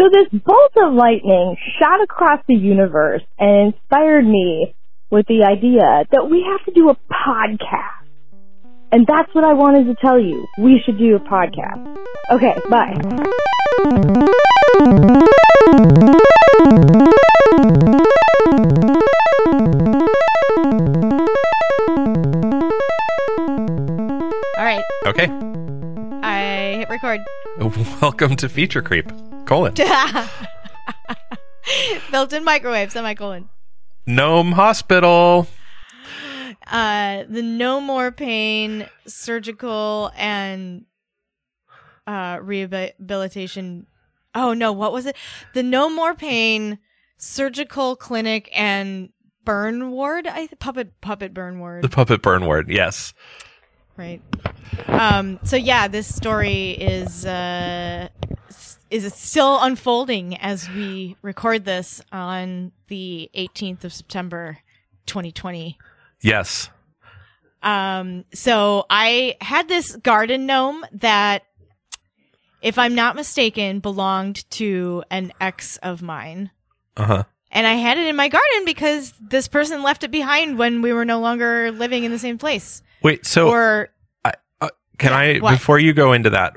So this bolt of lightning shot across the universe and inspired me with the idea that we have to do a podcast. And that's what I wanted to tell you. We should do a podcast. Okay, bye. All right, Okay. I hit record. Welcome to Feature Creep. Colon. Built-in microwave, semicolon. Gnome Hospital. Uh, the no more pain surgical and uh rehabilitation. Oh no, what was it? The no more pain surgical clinic and burn ward. I th- puppet puppet burn ward. The puppet burn ward. Yes. right um so yeah this story is uh is it still unfolding as we record this on the 18th of september 2020 Yes. um so i had this garden gnome that if i'm not mistaken belonged to an ex of mine Uh huh. and i had it in my garden because this person left it behind when we were no longer living in the same place Wait. So or can I what? before you go into that?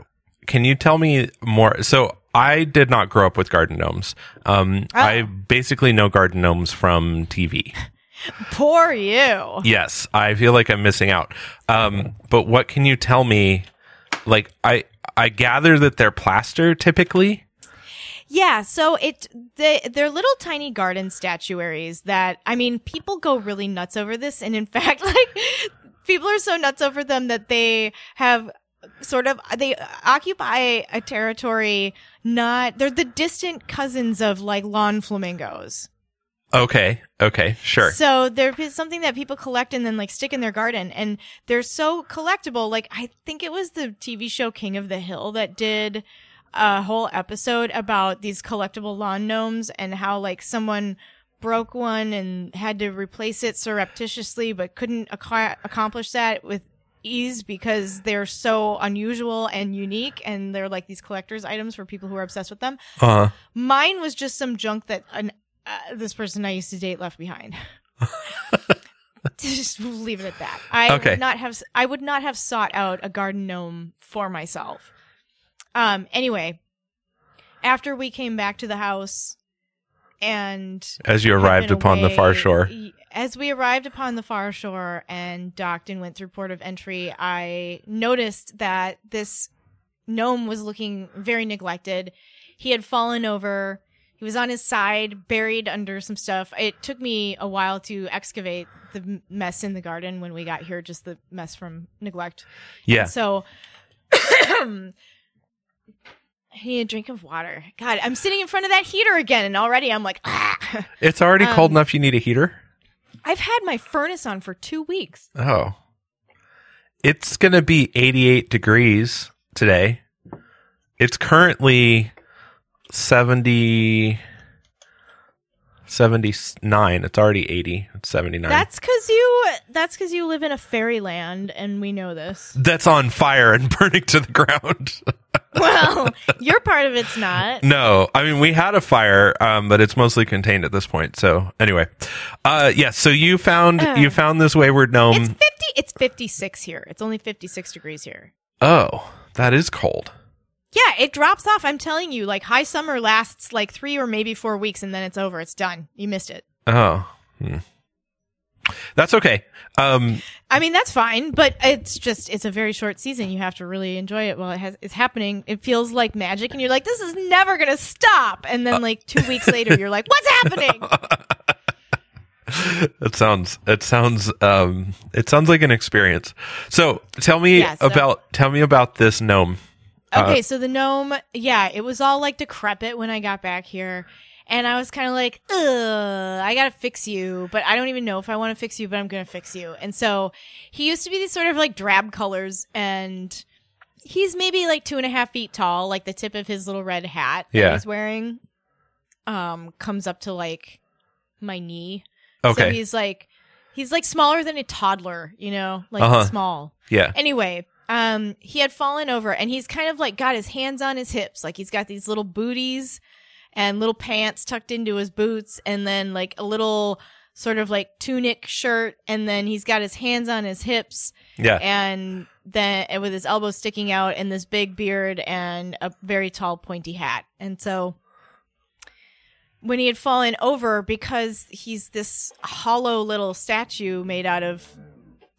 Can you tell me more? So I did not grow up with garden gnomes. Um, Oh. I basically know garden gnomes from TV. poor you Yes, I feel like I'm missing out. Um, but what can you tell me? Like I, I gather that they're plaster typically. Yeah, so it they they're little tiny garden statuaries that I mean people go really nuts over this and in fact like people are so nuts over them that they have sort of they occupy a territory not they're the distant cousins of like lawn flamingos. Okay. Okay. Sure. So there is something that people collect and then like stick in their garden, and they're so collectible. Like I think it was the TV show King of the Hill that did a whole episode about these collectible lawn gnomes and how like someone broke one and had to replace it surreptitiously, but couldn't acqui- accomplish that with ease because they're so unusual and unique, and they're like these collectors' items for people who are obsessed with them. Uh, Mine was just some junk that an, uh, this person I used to date left behind. just leave it at that. I Okay. would not have. I would not have sought out a garden gnome for myself. Um. Anyway, after we came back to the house, and as you arrived upon the far away- shore. As we arrived upon the far shore and docked and went through port of entry, I noticed that this gnome was looking very neglected. He had fallen over. He was on his side, buried under some stuff. It took me a while to excavate the mess in the garden when we got here, just the mess from neglect. Yeah. So I need a drink of water. God, I'm sitting in front of that heater again, and already I'm like, ah. It's already cold Um, enough you need a heater? I've had my furnace on for two weeks. Oh. It's going to be 88 degrees today. It's currently 70 79. It's already 80. It's 79. That's cause you that's cause you live in a fairyland and we know this. That's on fire and burning to the ground. Well, your part of it's not. no, I mean we had a fire, um, but it's mostly contained at this point. So anyway, uh, yes. Yeah, so you found Uh. you found this wayward gnome. It's fifty it's fifty six here. It's only fifty six degrees here. oh, that is cold. Yeah, it drops off. I'm telling you, like high summer lasts like three or maybe four weeks and then it's over. It's done. You missed it. Oh, hmm. That's okay. Um, I mean, that's fine, but it's just it's a very short season. You have to really enjoy it while it has it's happening. It feels like magic and you're like, this is never gonna stop. And then like two weeks later you're like, What's happening? it sounds it sounds um it sounds like an experience. So tell me Yeah, so- about tell me about this gnome. Okay, so the gnome, yeah, it was all like decrepit when I got back here. And I was kind of like, ugh, I gotta fix you, but I don't even know if I want to fix you, but I'm gonna fix you. And so he used to be these sort of like drab colors, and he's maybe like two and a half feet tall, like the tip of his little red hat that Yeah. he's wearing um comes up to like my knee. So Okay. he's like he's like smaller than a toddler, you know, like Uh-huh. small. yeah. Anyway, um, he had fallen over and he's kind of like got his hands on his hips, like he's got these little booties, and little pants tucked into his boots and then like a little sort of like tunic shirt and then he's got his hands on his hips Yeah. and then and with his elbows sticking out and this big beard and a very tall pointy hat. And so when he had fallen over because he's this hollow little statue made out of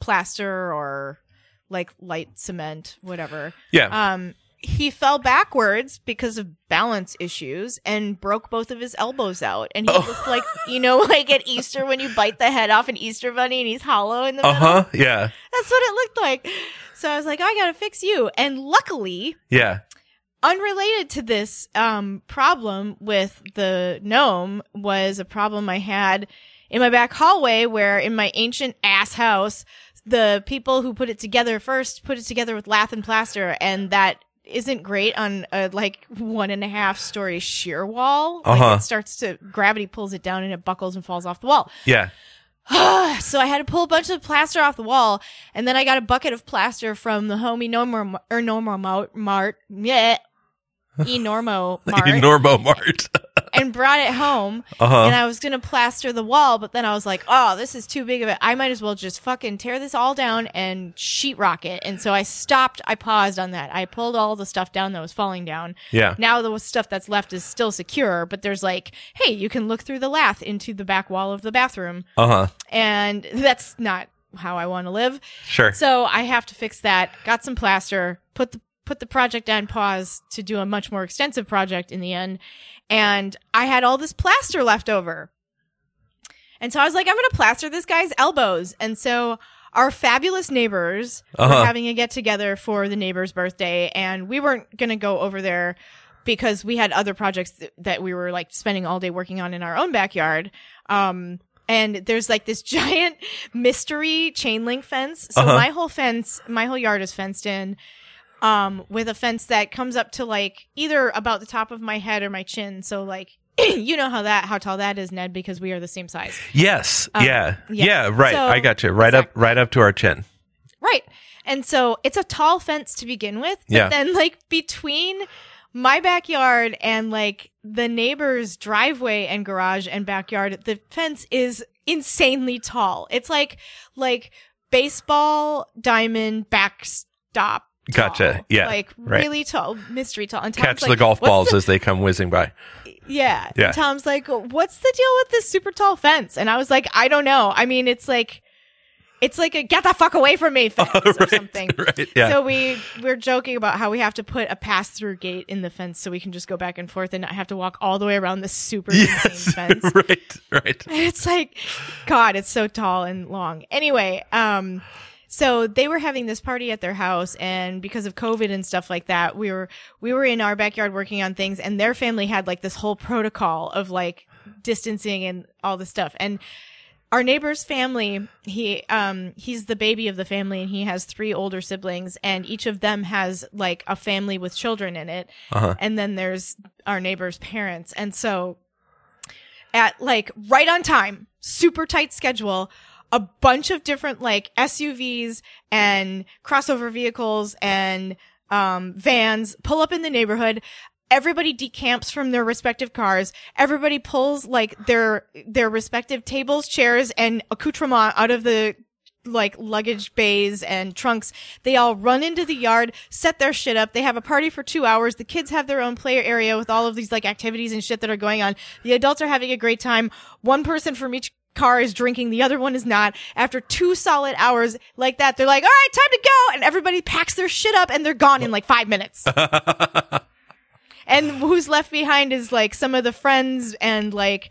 plaster or like light cement, whatever. yeah. Um he fell backwards because of balance issues and broke both of his elbows out. And he Oh. looked like, you know, like at Easter when you bite the head off an Easter bunny and he's hollow in the middle. Uh huh. Yeah. That's what it looked like. So I was like, I gotta fix you. And luckily, Yeah. unrelated to this um, problem with the gnome was a problem I had in my back hallway where in my ancient ass house, the people who put it together first put it together with lath and plaster and that isn't great on a like one and a half story sheer wall. Uh-huh. It starts to gravity pulls it down and it buckles and falls off the wall. Yeah. so I had to pull a bunch of plaster off the wall, and then I got a bucket of plaster from the homie Normo or Normo Mo- Mart, yeah, Enormo Mart, Normo Mart. And brought it home. Uh huh. And I was gonna plaster the wall, but then I was like, "Oh, this is too big of it. I might as well just fucking tear this all down and sheetrock it." And so I stopped. I paused on that. I pulled all the stuff down that was falling down. Yeah. Now the stuff that's left is still secure, but there's like, hey, you can look through the lath into the back wall of the bathroom Uh huh. and that's not how I want to live. Sure. So I have to fix that. Got some plaster, put the put the project on pause to do a much more extensive project in the end. And I had all this plaster left over. And so I was like, I'm going to plaster this guy's elbows. And so our fabulous neighbors Uh-huh. were having a get together for the neighbor's birthday. And we weren't going to go over there because we had other projects th- that we were like spending all day working on in our own backyard. Um, and there's like this giant mystery chain link fence. So Uh-huh. my whole fence, my whole yard is fenced in, um, with a fence that comes up to like either about the top of my head or my chin. So like, you know how that, how tall that is, Ned, because we are the same size. yes. Um, yeah. yeah. yeah. Right. So- I got you. Right up. Right up to our chin. Right. And so it's a tall fence to begin with. But Yeah. then like between my backyard and like the neighbor's driveway and garage and backyard, the fence is insanely tall. It's like like baseball diamond backstop. Gotcha. tall. Yeah. Like Right. really tall, mystery tall. And Tom's Catch like, the golf balls the as they come whizzing by. yeah. Yeah. And Tom's like, what's the deal with this super tall fence? And I was like, I don't know. I mean, it's like, it's like a get the fuck away from me fence or right. something. Right. Yeah. So we we're joking about how we have to put a pass through gate in the fence so we can just go back and forth and not have to walk all the way around the super yes. insane fence. right. Right. It's like, God, it's so tall and long. Anyway, um, so they were having this party at their house, and because of COVID and stuff like that, we were we were in our backyard working on things, and their family had like this whole protocol of like distancing and all this stuff, and our neighbor's family he um he's the baby of the family and he has three older siblings and each of them has like a family with children in it. Uh-huh. and then there's our neighbor's parents. And so at like right on time super tight schedule a bunch of different like SUVs and crossover vehicles and um, vans pull up in the neighborhood. Everybody decamps from their respective cars. Everybody pulls like their their respective tables, chairs, and accoutrement out of the like luggage bays and trunks. They all run into the yard, set their shit up. They have a party for two hours. The kids have their own play area with all of these like activities and shit that are going on. The adults are having a great time. One person from each car is drinking. The other one is not. After two solid hours like that, they're like, all right, time to go. And everybody packs their shit up and they're gone in like five minutes. and who's left behind is like some of the friends and like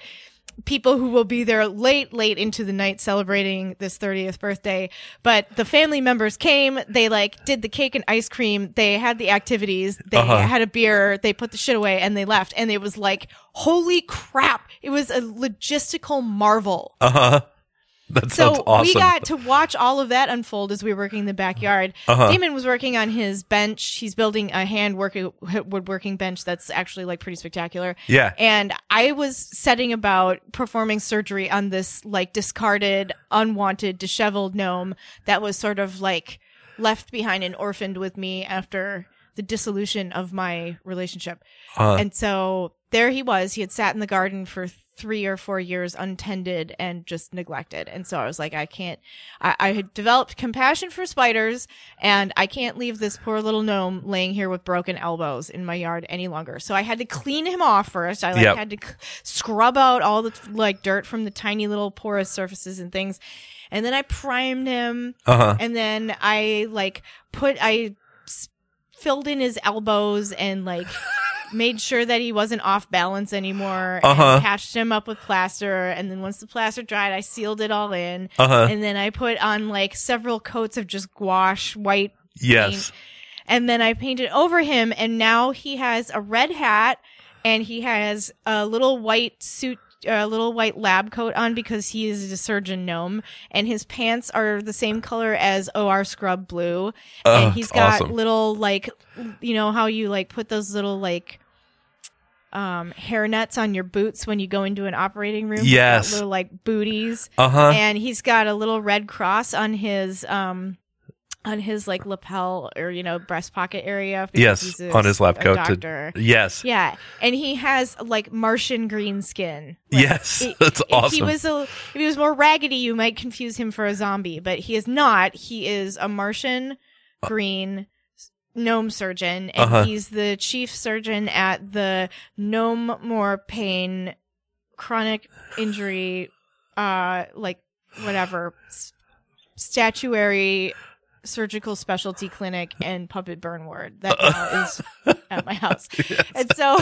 people who will be there late, late into the night celebrating this 30th birthday. But the family members came, they like did the cake and ice cream, they had the activities, they Uh-huh. had a beer, they put the shit away and they left. And it was like, holy crap. It was a logistical marvel. Uh huh. That sounds So awesome. we got to watch all of that unfold as we were working in the backyard. Uh-huh. Damon was working on his bench. He's building a hand working woodworking bench that's actually like pretty spectacular. Yeah. And I was setting about performing surgery on this like discarded, unwanted, disheveled gnome that was sort of like left behind and orphaned with me after the dissolution of my relationship. Uh, And so there he was. He had sat in the garden for three or four years untended and just neglected. And so I was like, I can't, I, I had developed compassion for spiders and I can't leave this poor little gnome laying here with broken elbows in my yard any longer. So I had to clean him off first. I like Yep. had to c- scrub out all the like dirt from the tiny little porous surfaces and things. And then I primed him Uh huh. and then I like put I filled in his elbows and like made sure that he wasn't off balance anymore. Uh-huh. And patched him up with plaster, and then once the plaster dried, I sealed it all in. Uh huh. And then I put on like several coats of just gouache white Yes. and then I painted over him, and now he has a red hat, and he has a little white suit, a little white lab coat on because he is a surgeon gnome, and his pants are the same color as OR Scrub Blue, Ugh, and he's got awesome. little like, you know how you like put those little like. Um, hair nets on your boots when you go into an operating room. Yes. little like booties Uh huh. and he's got a little red cross on his um on his like lapel or you know breast pocket area Yes, a- on his lab coat to- doctor. Yes. yeah and he has like martian green skin Like, Yes. That's if awesome. he was a if he was more raggedy you might confuse him for a zombie but he is not he is a martian green gnome surgeon and Uh-huh. he's the chief surgeon at the gnome more pain chronic injury uh like whatever s- statuary surgical specialty clinic and puppet burn ward that now is at my house and so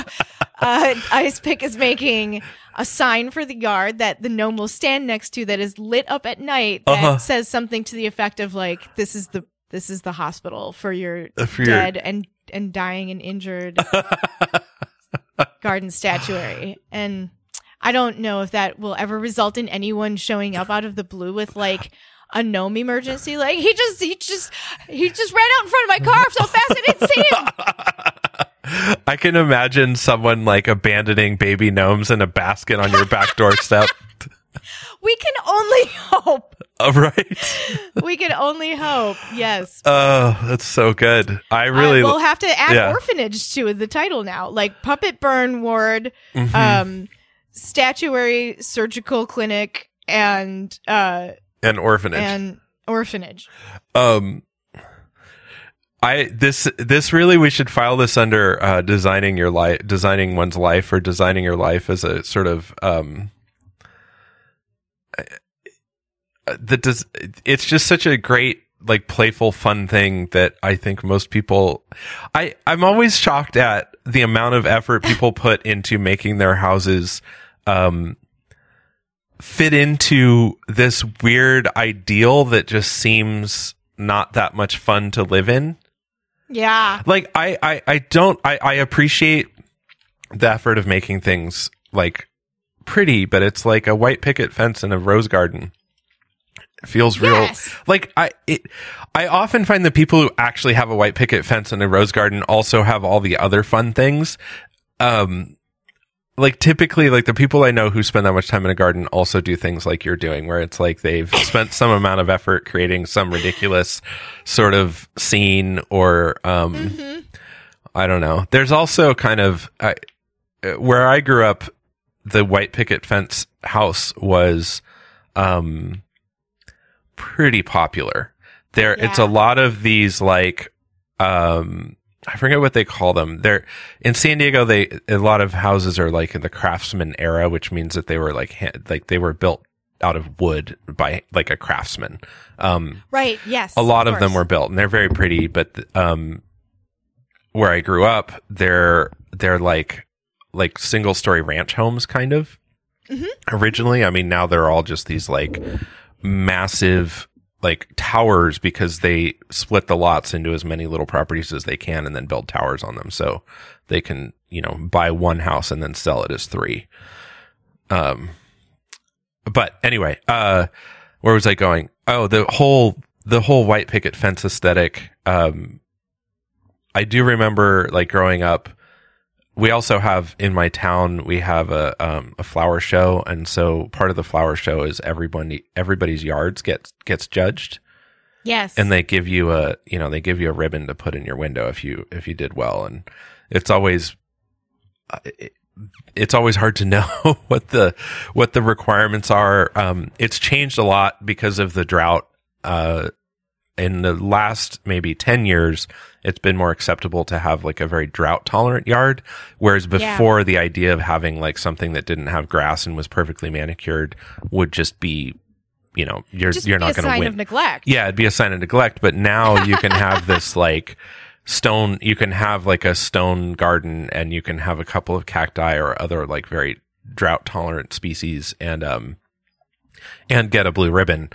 uh ice pick is making a sign for the yard that the gnome will stand next to that is lit up at night that Uh-huh. says something to the effect of like this is the this is the hospital for your for your- dead and and dying and injured garden statuary. And i don't know if that will ever result in anyone showing up out of the blue with like a gnome emergency. Like he just he just he just ran out in front of my car so fast i didn't see him. I can imagine someone like abandoning baby gnomes in a basket on your back doorstep. we can only hope Uh, right? we can only hope yes Oh, that's so good. I I- really. we'll have to add yeah. orphanage to the title now like puppet burn ward Mhm. um statuary surgical clinic and uh an orphanage. and orphanage um I this this really we should file this under uh, designing your life, designing one's life, or designing your life as a sort of um. Uh, That does it's just such a great like playful fun thing that I think most people I I'm always shocked at the amount of effort people put into making their houses um fit into this weird ideal that just seems not that much fun to live in. yeah Like I I, I don't I, I appreciate the effort of making things like pretty, but it's like a white picket fence in a rose garden. It feels real Yes. like I it I often find the people who actually have a white picket fence in a rose garden also have all the other fun things. Um like typically like the people I know who spend that much time in a garden also do things like you're doing where it's like they've spent some amount of effort creating some ridiculous sort of scene or um Mm-hmm. I don't know. There's also kind of I, where I grew up the white picket fence house was um pretty popular. There it's a lot of these like um I forget what they call them. They're in San Diego. They a lot of houses are like in the craftsman era, which means that they were like ha- like they were built out of wood by like a craftsman. Um, right yes a lot of, them were built, and they're very pretty. But um, where I grew up, they're they're like like single story ranch homes, kind of. Mhm. Originally, I mean, now they're all just these like massive like towers because they split the lots into as many little properties as they can and then build towers on them. So they can you know buy one house and then sell it as three. Um but anyway uh where was i going? Oh the whole the whole white picket fence aesthetic um i do remember like growing up we also have in my town we have a um, a flower show and so part of the flower show is everybody everybody's yards gets gets judged yes and they give you a you know they give you a ribbon to put in your window if you if you did well and it's always uh, it, it's always hard to know what the what the requirements are. Um, it's changed a lot because of the drought. Uh, in the last maybe 10 years, it's been more acceptable to have like a very drought tolerant yard. Whereas Yeah. before the idea of having like something that didn't have grass and was perfectly manicured would just be, you know, you're, Just you're not going to sign win. of neglect. Yeah, it'd be a sign of neglect. But now you can have this like stone, you can have like a stone garden and you can have a couple of cacti or other like very drought tolerant species and, um, and get a blue ribbon,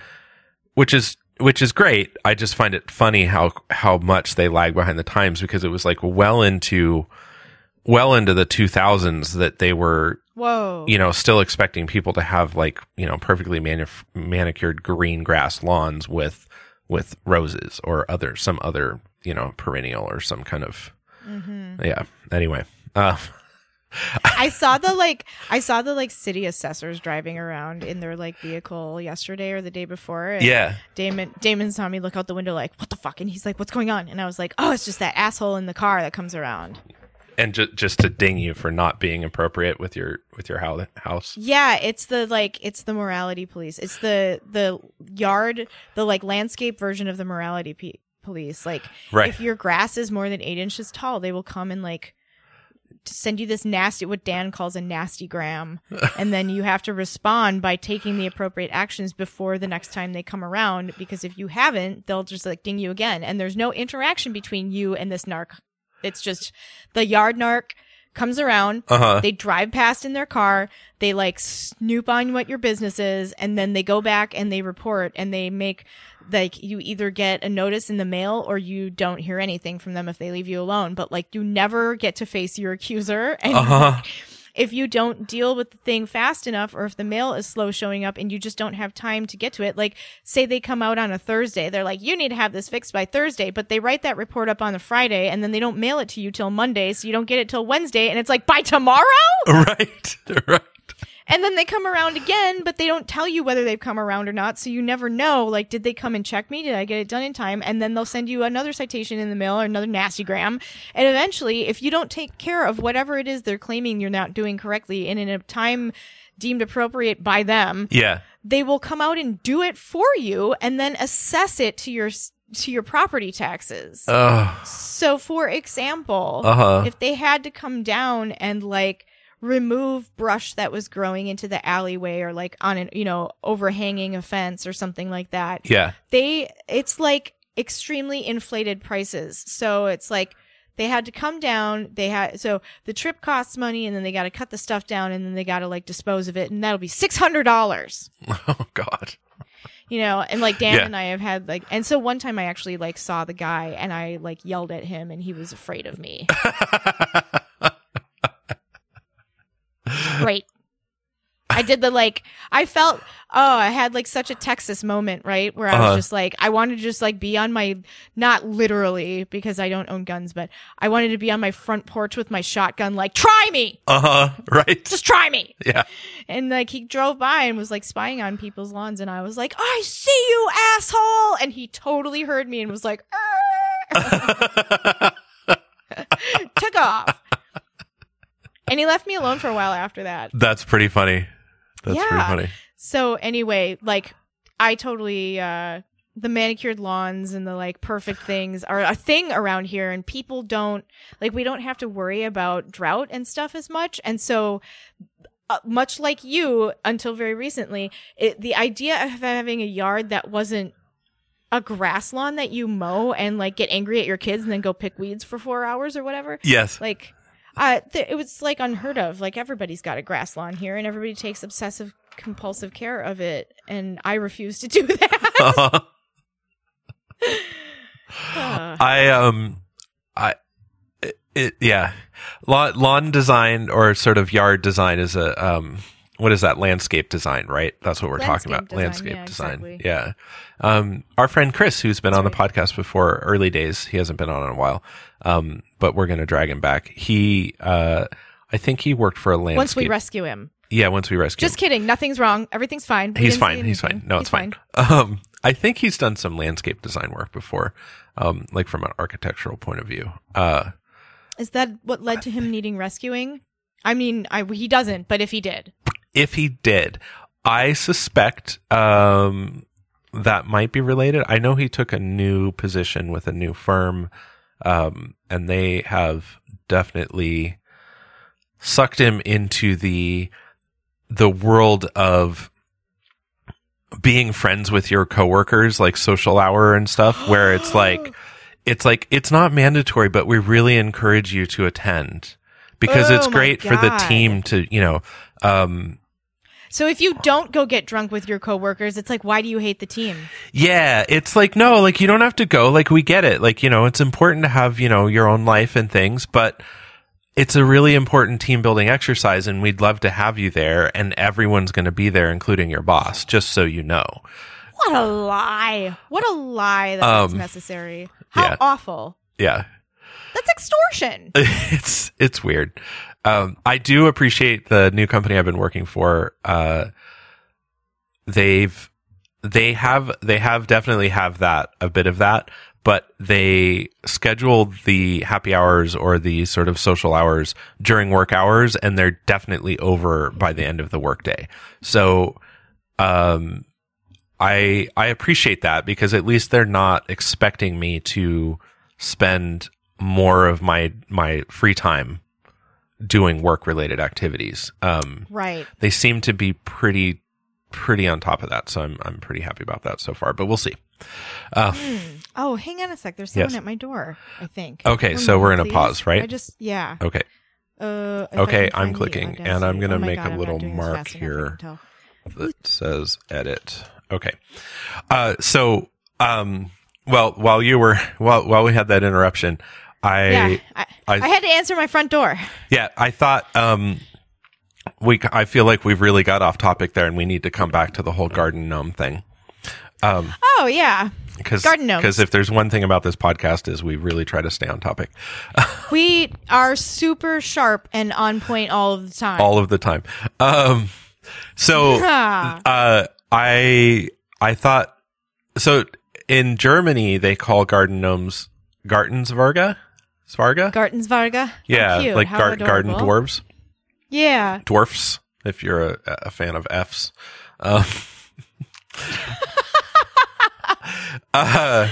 which is, which is great. I just find it funny how, how much they lag behind the times because it was like well into, well into the 2000s that they were Whoa. you know, still expecting people to have like, you know, perfectly manif- manicured green grass lawns with, with roses or other, some other, you know, perennial or some kind of, Mm-hmm. yeah. Anyway, uh, I saw the like I saw the like city assessors driving around in their like vehicle yesterday or the day before. And yeah. Damon Damon saw me look out the window like, what the fuck? And he's like, What's going on? And I was like, Oh, it's just that asshole in the car that comes around. And ju- just to ding you for not being appropriate with your, with your hou- house. Yeah, it's the like it's the morality police. It's the the yard, the like landscape version of the morality pe- police. Like Right. if your grass is more than eight inches tall, they will come and like send you this nasty what Dan calls a nasty gram, and then you have to respond by taking the appropriate actions before the next time they come around. Because if you haven't, they'll just like ding you again, and there's no interaction between you and this narc. It's just the yard narc comes around, Uh huh. they drive past in their car, they like snoop on what your business is, and then they go back and they report and they make like you either get a notice in the mail or you don't hear anything from them if they leave you alone. But like you never get to face your accuser. And Uh huh. if you don't deal with the thing fast enough or if the mail is slow showing up and you just don't have time to get to it, like say they come out on a Thursday, they're like, you need to have this fixed by Thursday, but they write that report up on the Friday and then they don't mail it to you till Monday. So you don't get it till Wednesday. And it's like, by tomorrow? Right. Right. And then they come around again, but they don't tell you whether they've come around or not. So you never know, like, did they come and check me? Did I get it done in time? And then they'll send you another citation in the mail or another nasty gram. And eventually, if you don't take care of whatever it is they're claiming you're not doing correctly and in a time deemed appropriate by them, Yeah. they will come out and do it for you and then assess it to your to your property taxes. Oh. So, for example, Uh-huh. if they had to come down and like remove brush that was growing into the alleyway or like on an, you know, overhanging a fence or something like that, Yeah. they, it's like extremely inflated prices. So, it's like, they had to come down. They had so the trip costs money, and then they got to cut the stuff down, and then they got to like dispose of it, and that'll be six hundred dollars Oh God. you know and like dan Yeah. and i have had like and so one time i actually like saw the guy and i like yelled at him and he was afraid of me great i did the like i felt oh i had like such a texas moment right where i was Uh-huh. just like i wanted to just like be on my not literally because i don't own guns but i wanted to be on my front porch with my shotgun like try me Uh huh. Right. just try me Yeah. and like he drove by and was like spying on people's lawns, and I was like, "I see you, asshole!" And he totally heard me and was like, took off. And he left me alone for a while after that. That's pretty funny. That's pretty Yeah. funny. So anyway, like I totally uh the manicured lawns and the like perfect things are a thing around here and people don't like we don't have to worry about drought and stuff as much and so uh, much like you until very recently it, the idea of having a yard that wasn't a grass lawn that you mow and like get angry at your kids and then go pick weeds for 4 hours or whatever Yes. like uh th- it was like unheard of. Like everybody's got a grass lawn here and everybody takes obsessive compulsive care of it and i refuse to do that. Uh-huh. Uh, I um I it, it yeah. Lawn lawn design or sort of yard design is a um what is that? Landscape design right? That's what we're talking about. Landscape landscape design, design. yeah, yeah. Um our friend Chris who's been on the That's podcast before early days he hasn't been on in a while um but we're gonna drag him back. He uh I think he worked for a landscape once we rescue him. Yeah once we rescue him. just kidding. Nothing's wrong. Everything's fine. We He's fine. He's fine. No, it's fine. Um, I think he's done some landscape design work before, um, like from an architectural point of view. Uh, is that what led to him needing rescuing? I mean, I, he doesn't, but if he did, if he did, I suspect um, that might be related. I know he took a new position with a new firm, um, and they have definitely sucked him into the the world of being friends with your coworkers, like social hour and stuff, where it's like it's like it's not mandatory, but we really encourage you to attend because it's Oh my great for the team to you know um, so if you don't go get drunk with your coworkers, it's like, why do you hate the team? Yeah, it's like no, like you don't have to go. Like we get it. Like you know, it's important to have you know your own life and things, but it's a really important team building exercise, and we'd love to have you there. And everyone's going to be there, including your boss, just so you know. What a lie! What a lie that that's Um, necessary. How yeah. awful! Yeah, That's extortion. it's it's weird. Um, I do appreciate the new company I've been working for. Uh, they've they have they have definitely have that a bit of that, but they schedule the happy hours or the sort of social hours during work hours, and they're definitely over by the end of the workday. So, um, I I appreciate that because at least they're not expecting me to spend more of my my free time doing work related activities. Um, right. they seem to be pretty pretty on top of that, so I'm I'm pretty happy about that so far. But we'll see. Uh, Oh, hang on a sec. There's someone Yes. at my door. I think. Okay, One so we're moment, in a pause, right? I just yeah. okay, Uh, Okay, I'm clicking, and I'm gonna Oh make God, a little mark fast enough, I here. that says edit. Okay, uh, so um, well, while you were while while we had that interruption, I yeah, I, I- I had to answer my front door. Yeah, I thought um we I feel like we've really got off topic there and we need to come back to the whole garden gnome thing. Oh yeah, Cuz Garden gnomes. cuz if there's one thing about this podcast is we really try to stay on topic we are super sharp and on point all of the time. all of the time. Um so uh I I thought so in Germany they call garden gnomes Gartensvarga? Svarga? Gartensvarga. Yeah, like gar- garden dwarves. Yeah. dwarfs if you're a, a fan of Fs. Um, uh,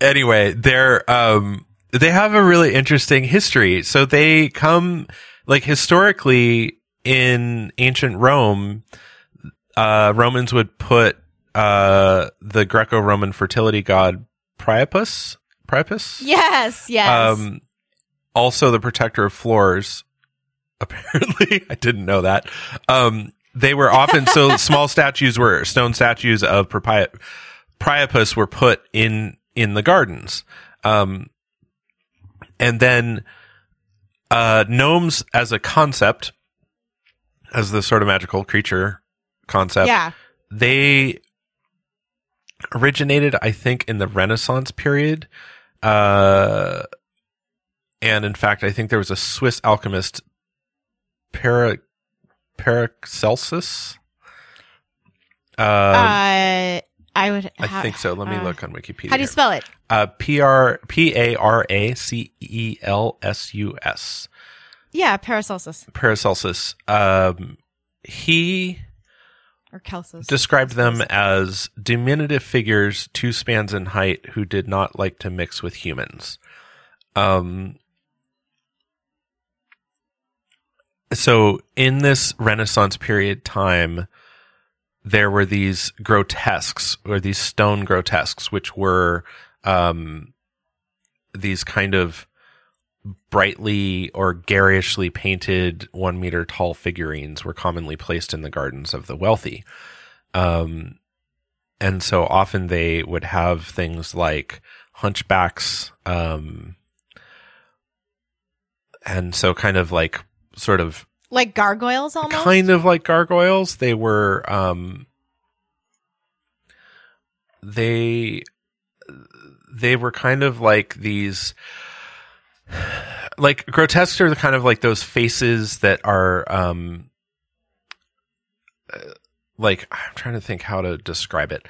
anyway, they're um, they have a really interesting history. So they come like historically in ancient Rome, uh, Romans would put uh, the Greco-Roman fertility god Priapus. Priapus. Yes. Yes. Um, also the protector of floors. Apparently, I didn't know that. Um, they were often so small statues were stone statues of Pri- Priapus were put in in the gardens. Um, and then uh, gnomes as a concept, as the sort of magical creature concept, yeah. they originated, I think, in the Renaissance period. Uh, and in fact, I think there was a Swiss alchemist, Para, Paracelsus. Um, uh, I would. I ha- think so. Let me uh, look on Wikipedia. How do you spell it? uh, P R P A R A C E L S U S. Yeah, Paracelsus Paracelsus. Um, he or Celsus. described them as diminutive figures two spans in height who did not like to mix with humans. Um, so in this Renaissance period time, there were these grotesques or these stone grotesques, which were um, these kind of brightly or garishly painted one meter tall figurines were commonly placed in the gardens of the wealthy. Um, and so often they would have things like hunchbacks, um, and so kind of like sort of like gargoyles almost. kind of like gargoyles. They were um they they were kind of like these like grotesques are the kind of like those faces that are um uh, like I'm trying to think how to describe it.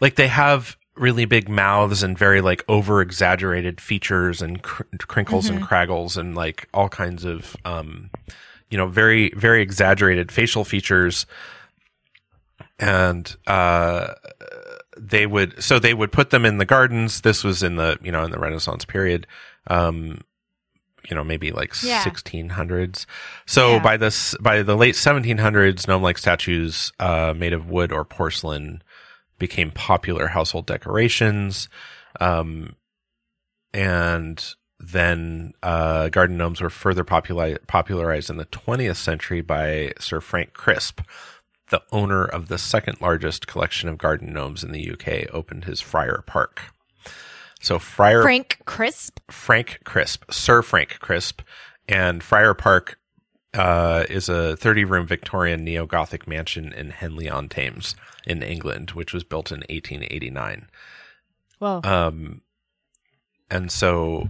Like they have really big mouths and very like over exaggerated features and cr- crinkles and craggles and like all kinds of um you know, very very exaggerated facial features, and uh, they would so they would put them in the gardens. This was in the you know in the Renaissance period. Um, you know, maybe like Yeah. 1600s. So Yeah. by this, by the late 1700s, gnome-like statues, uh, made of wood or porcelain became popular household decorations. Um, and then, uh, garden gnomes were further populi- popularized in the 20th century by Sir Frank Crisp, the owner of the second largest collection of garden gnomes in the UK, opened his Friar Park. So Friar Frank Crisp. Frank Crisp, Sir Frank Crisp, and Friar Park uh, is a 30 room Victorian neo Gothic mansion in Henley on Thames in England, which was built in 1889. Well, Um, and so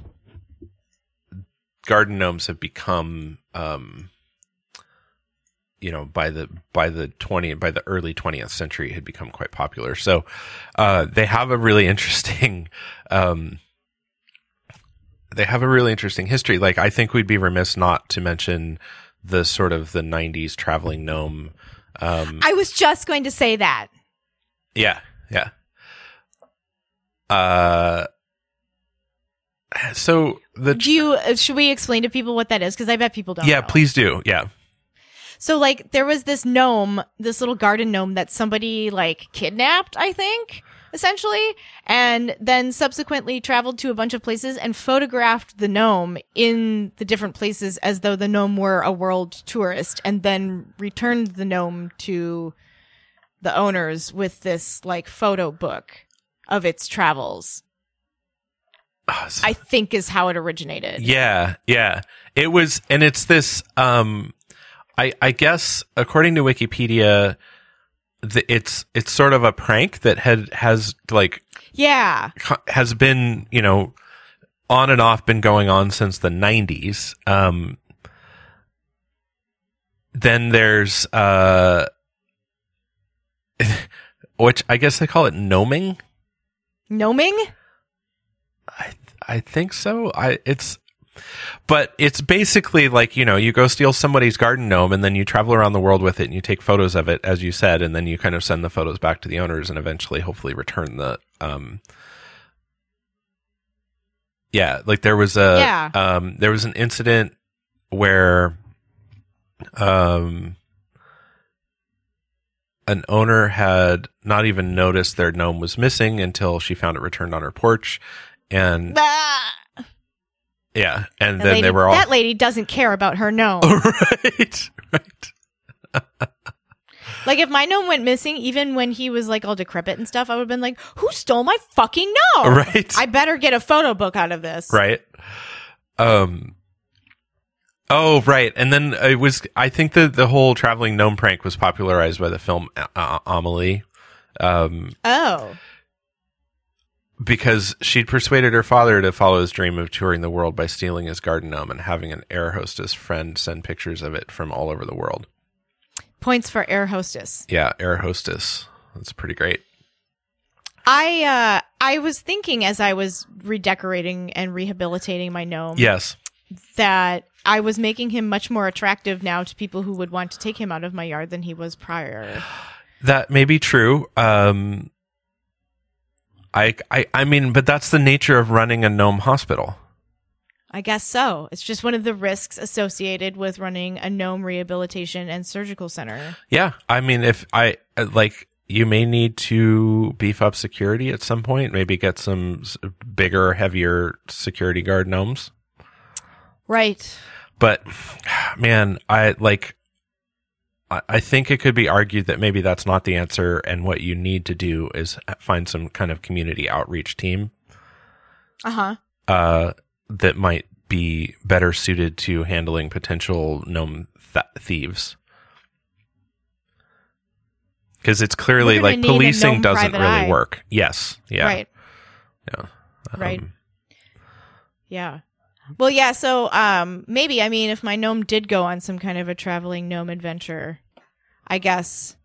garden gnomes have become, um, you know, by the by the twenty by the early twentieth century, it had become quite popular. So uh, they have a really interesting. Um, they have a really interesting history. Like I think we'd be remiss not to mention the sort of the '90s traveling gnome. Um, I was just going to say that. yeah, yeah. Uh, so the Do you? uh, Should we explain to people what that is? Because I bet people don't. yeah, know. please do. Yeah, So like there was this gnome, this little garden gnome that somebody like kidnapped, I think, essentially, and then subsequently traveled to a bunch of places and photographed the gnome in the different places as though the gnome were a world tourist and then returned the gnome to the owners with this like photo book of its travels. I think is how it originated. yeah, yeah. It was, and it's this. Um, I I guess according to Wikipedia, the, it's it's sort of a prank that had has like Yeah. co- has been you know on and off been going on since the 90s um then there's uh which i guess they call it gnoming Gnoming? i i think so i it's but it's basically like you know you go steal somebody's garden gnome and then you travel around the world with it and you take photos of it as you said and then you kind of send the photos back to the owners and eventually hopefully return the um yeah like there was a Yeah. um there was an incident where um an owner had not even noticed their gnome was missing until she found it returned on her porch and Ah! Yeah and That then lady- they were all that lady doesn't care about her gnome. right right Like if my gnome went missing, even when he was like all decrepit and stuff, I would have been like, "Who stole my fucking gnome? Right. I better get a photo book out of this." right um oh right and then it was i think the the whole traveling gnome prank was popularized by the film uh, amelie um Oh, because she'd persuaded her father to follow his dream of touring the world by stealing his garden gnome and having an air hostess friend send pictures of it from all over the world points for air hostess. yeah air hostess that's pretty great I uh I was thinking as I was redecorating and rehabilitating my gnome yes that I was making him much more attractive now to people who would want to take him out of my yard than he was prior. That may be true. Um, I, I, I mean, but that's the nature of running a gnome hospital. I guess so. It's just one of the risks associated with running a gnome rehabilitation and surgical center. Yeah. I mean, if I, like, you may need to beef up security at some point, maybe get some bigger, heavier security guard gnomes. Right. But man, I like, I, think it could be argued that maybe that's not the answer. And what you need to do is find some kind of community outreach team Uh-huh. uh, that might be better suited to handling potential gnome th- thieves. Because it's clearly like policing doesn't really eye. work. Yes. Yeah. Right. Yeah. Right. Um, Yeah. Well, yeah, so um maybe I mean if my gnome did go on some kind of a traveling gnome adventure, I guess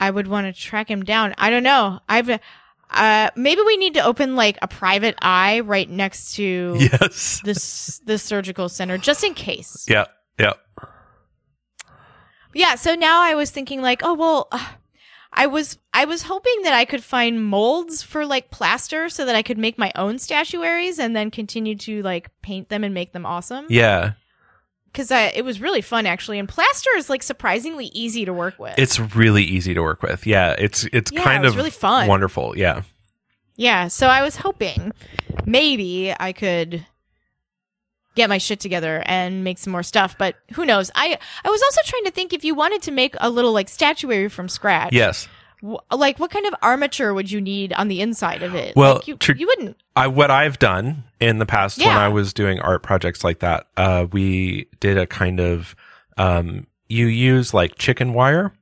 I would want to track him down. I don't know. I've uh maybe we need to open like a private eye right next to Yes. this this surgical center just in case. Yeah. Yep. Yeah, so now I was thinking like, oh well, uh, I was I was hoping that I could find molds for like plaster so that I could make my own statuaries and then continue to like paint them and make them awesome. Yeah. Cuz uh, it was really fun actually and plaster is like surprisingly easy to work with. It's really easy to work with. Yeah, it's it's Yeah, kind it of really fun. wonderful. Yeah. yeah, so I was hoping maybe I could get my shit together and make some more stuff, but who knows? I I was also trying to think if you wanted to make a little like statuary from scratch. Yes. Like what kind of armature would you need on the inside of it? Well, like, you, tr- you wouldn't. I what I've done in the past when I was doing art projects like that, uh, we did a kind of um, you use like chicken wire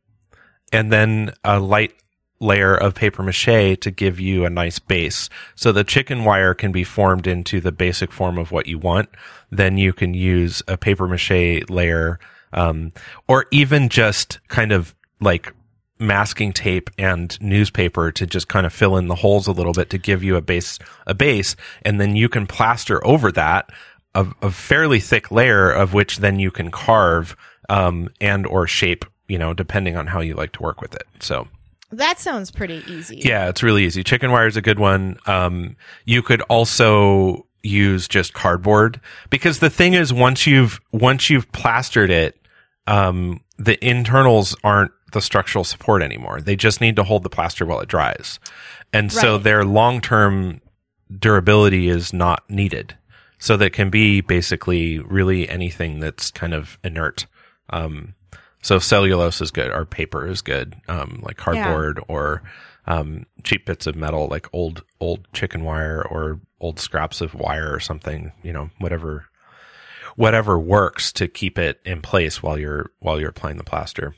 and then a light layer of paper mache to give you a nice base. So the chicken wire can be formed into the basic form of what you want. Then you can use a paper mache layer, um, or even just kind of like masking tape and newspaper to just kind of fill in the holes a little bit to give you a base, a base. And then you can plaster over that a, a fairly thick layer of which then you can carve, um, and or shape, you know, depending on how you like to work with it. So. That sounds pretty easy. Yeah, it's really easy. Chicken wire is a good one. Um, you could also use just cardboard because the thing is, once you've once you've plastered it, um, the internals aren't the structural support anymore. They just need to hold the plaster while it dries, and so their long term durability is not needed. So that can be basically really anything that's kind of inert. Um, so cellulose is good, or paper is good, um, like cardboard or um, cheap bits of metal, like old old chicken wire or old scraps of wire or something. You know, whatever whatever works to keep it in place while you're while you're applying the plaster.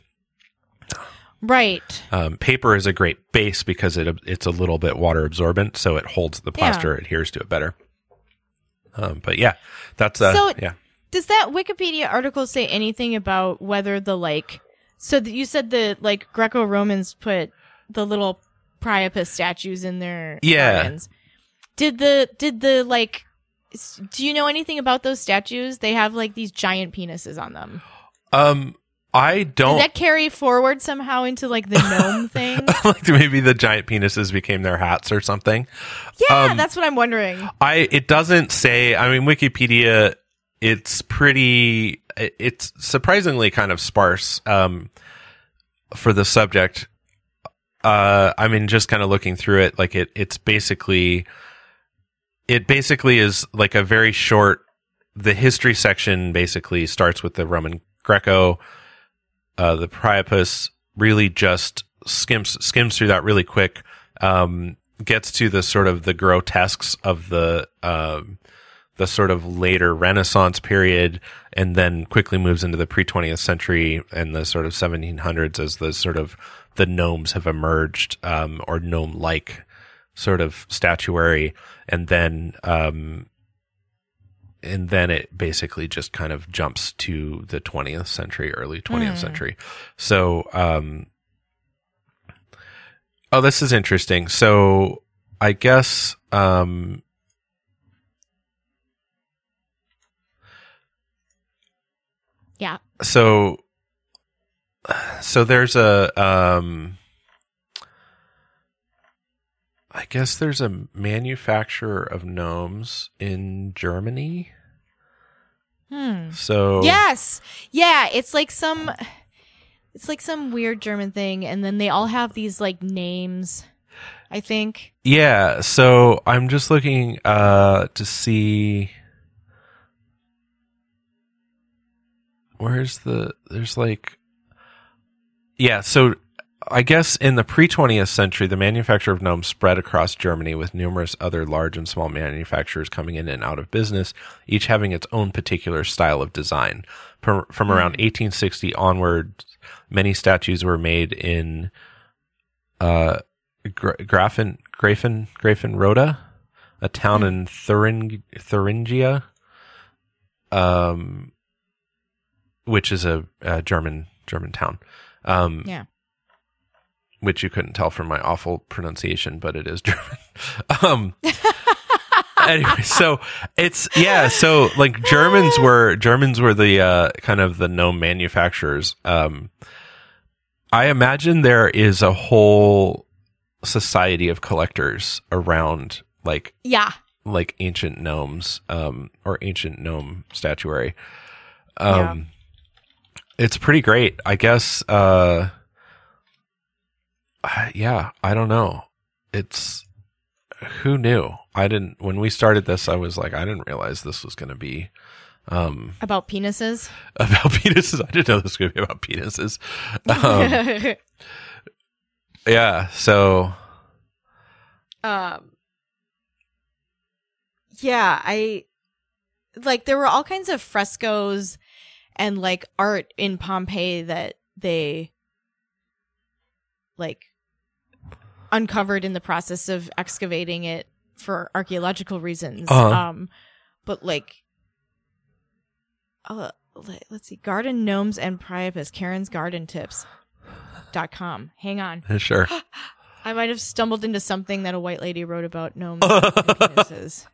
Right. Um, paper is a great base because it it's a little bit water absorbent, so it holds the plaster, adheres to it better. Um, but yeah, that's uh, So- yeah. Does that Wikipedia article say anything about whether the like? So that you said the like Greco Romans put the little Priapus statues in their Yeah. gardens. Did the did the like? Do you know anything about those statues? They have like these giant penises on them. Um, I don't that carry forward somehow into like the gnome thing? like maybe the giant penises became their hats or something. Yeah, Um, that's what I'm wondering. I it doesn't say. I mean, Wikipedia. It's pretty. It's surprisingly kind of sparse um, for the subject. Uh, I mean, just kind of looking through it, like it. It's basically. It basically is like a very short. The history section basically starts with the Roman Greco. Uh, the Priapus really just skims skims through that really quick. Um, gets to the sort of the grotesques of the um, the sort of later Renaissance period, and then quickly moves into the pre 20th century and the sort of 1700s as the sort of the gnomes have emerged, um, or gnome like sort of statuary, and then um, and then it basically just kind of jumps to the 20th century, early 20th Mm. century. So, um, oh, this is interesting. So, I guess, um, Yeah. so, so there's a, um, I guess there's a manufacturer of gnomes in Germany. Hmm. So Yes. Yeah, it's like some it's like some weird German thing and then they all have these like names. I think. Yeah, so I'm just looking uh to see where's the there's like Yeah, so I guess in the pre 20th century, the manufacture of gnomes spread across Germany with numerous other large and small manufacturers coming in and out of business, each having its own particular style of design. From, from around 1860 onward, many statues were made in uh, Gra- Grafen, Grafen, a town in Thuring, Thuringia, um, which is a, a German German town. Um, Yeah. Which you couldn't tell from my awful pronunciation, but it is German. um, anyway, so it's yeah. So like Germans were Germans were the uh, kind of the gnome manufacturers. Um, I imagine there is a whole society of collectors around like Yeah. like ancient gnomes um, or ancient gnome statuary. Um, It's pretty great, I guess. Uh, uh, yeah, I don't know. It's who knew? I didn't when we started this. I was like, I didn't realize this was going to be um, About penises. about penises. I didn't know this was going to be about penises. Um, yeah, so um yeah i like there were all kinds of frescoes and like art in pompeii that they like uncovered in the process of excavating it for archaeological reasons Uh-huh. um but like uh, let- let's see garden gnomes and priapus karen's garden tips dot com hang on sure. I might have stumbled into something that a white lady wrote about gnomes and penises.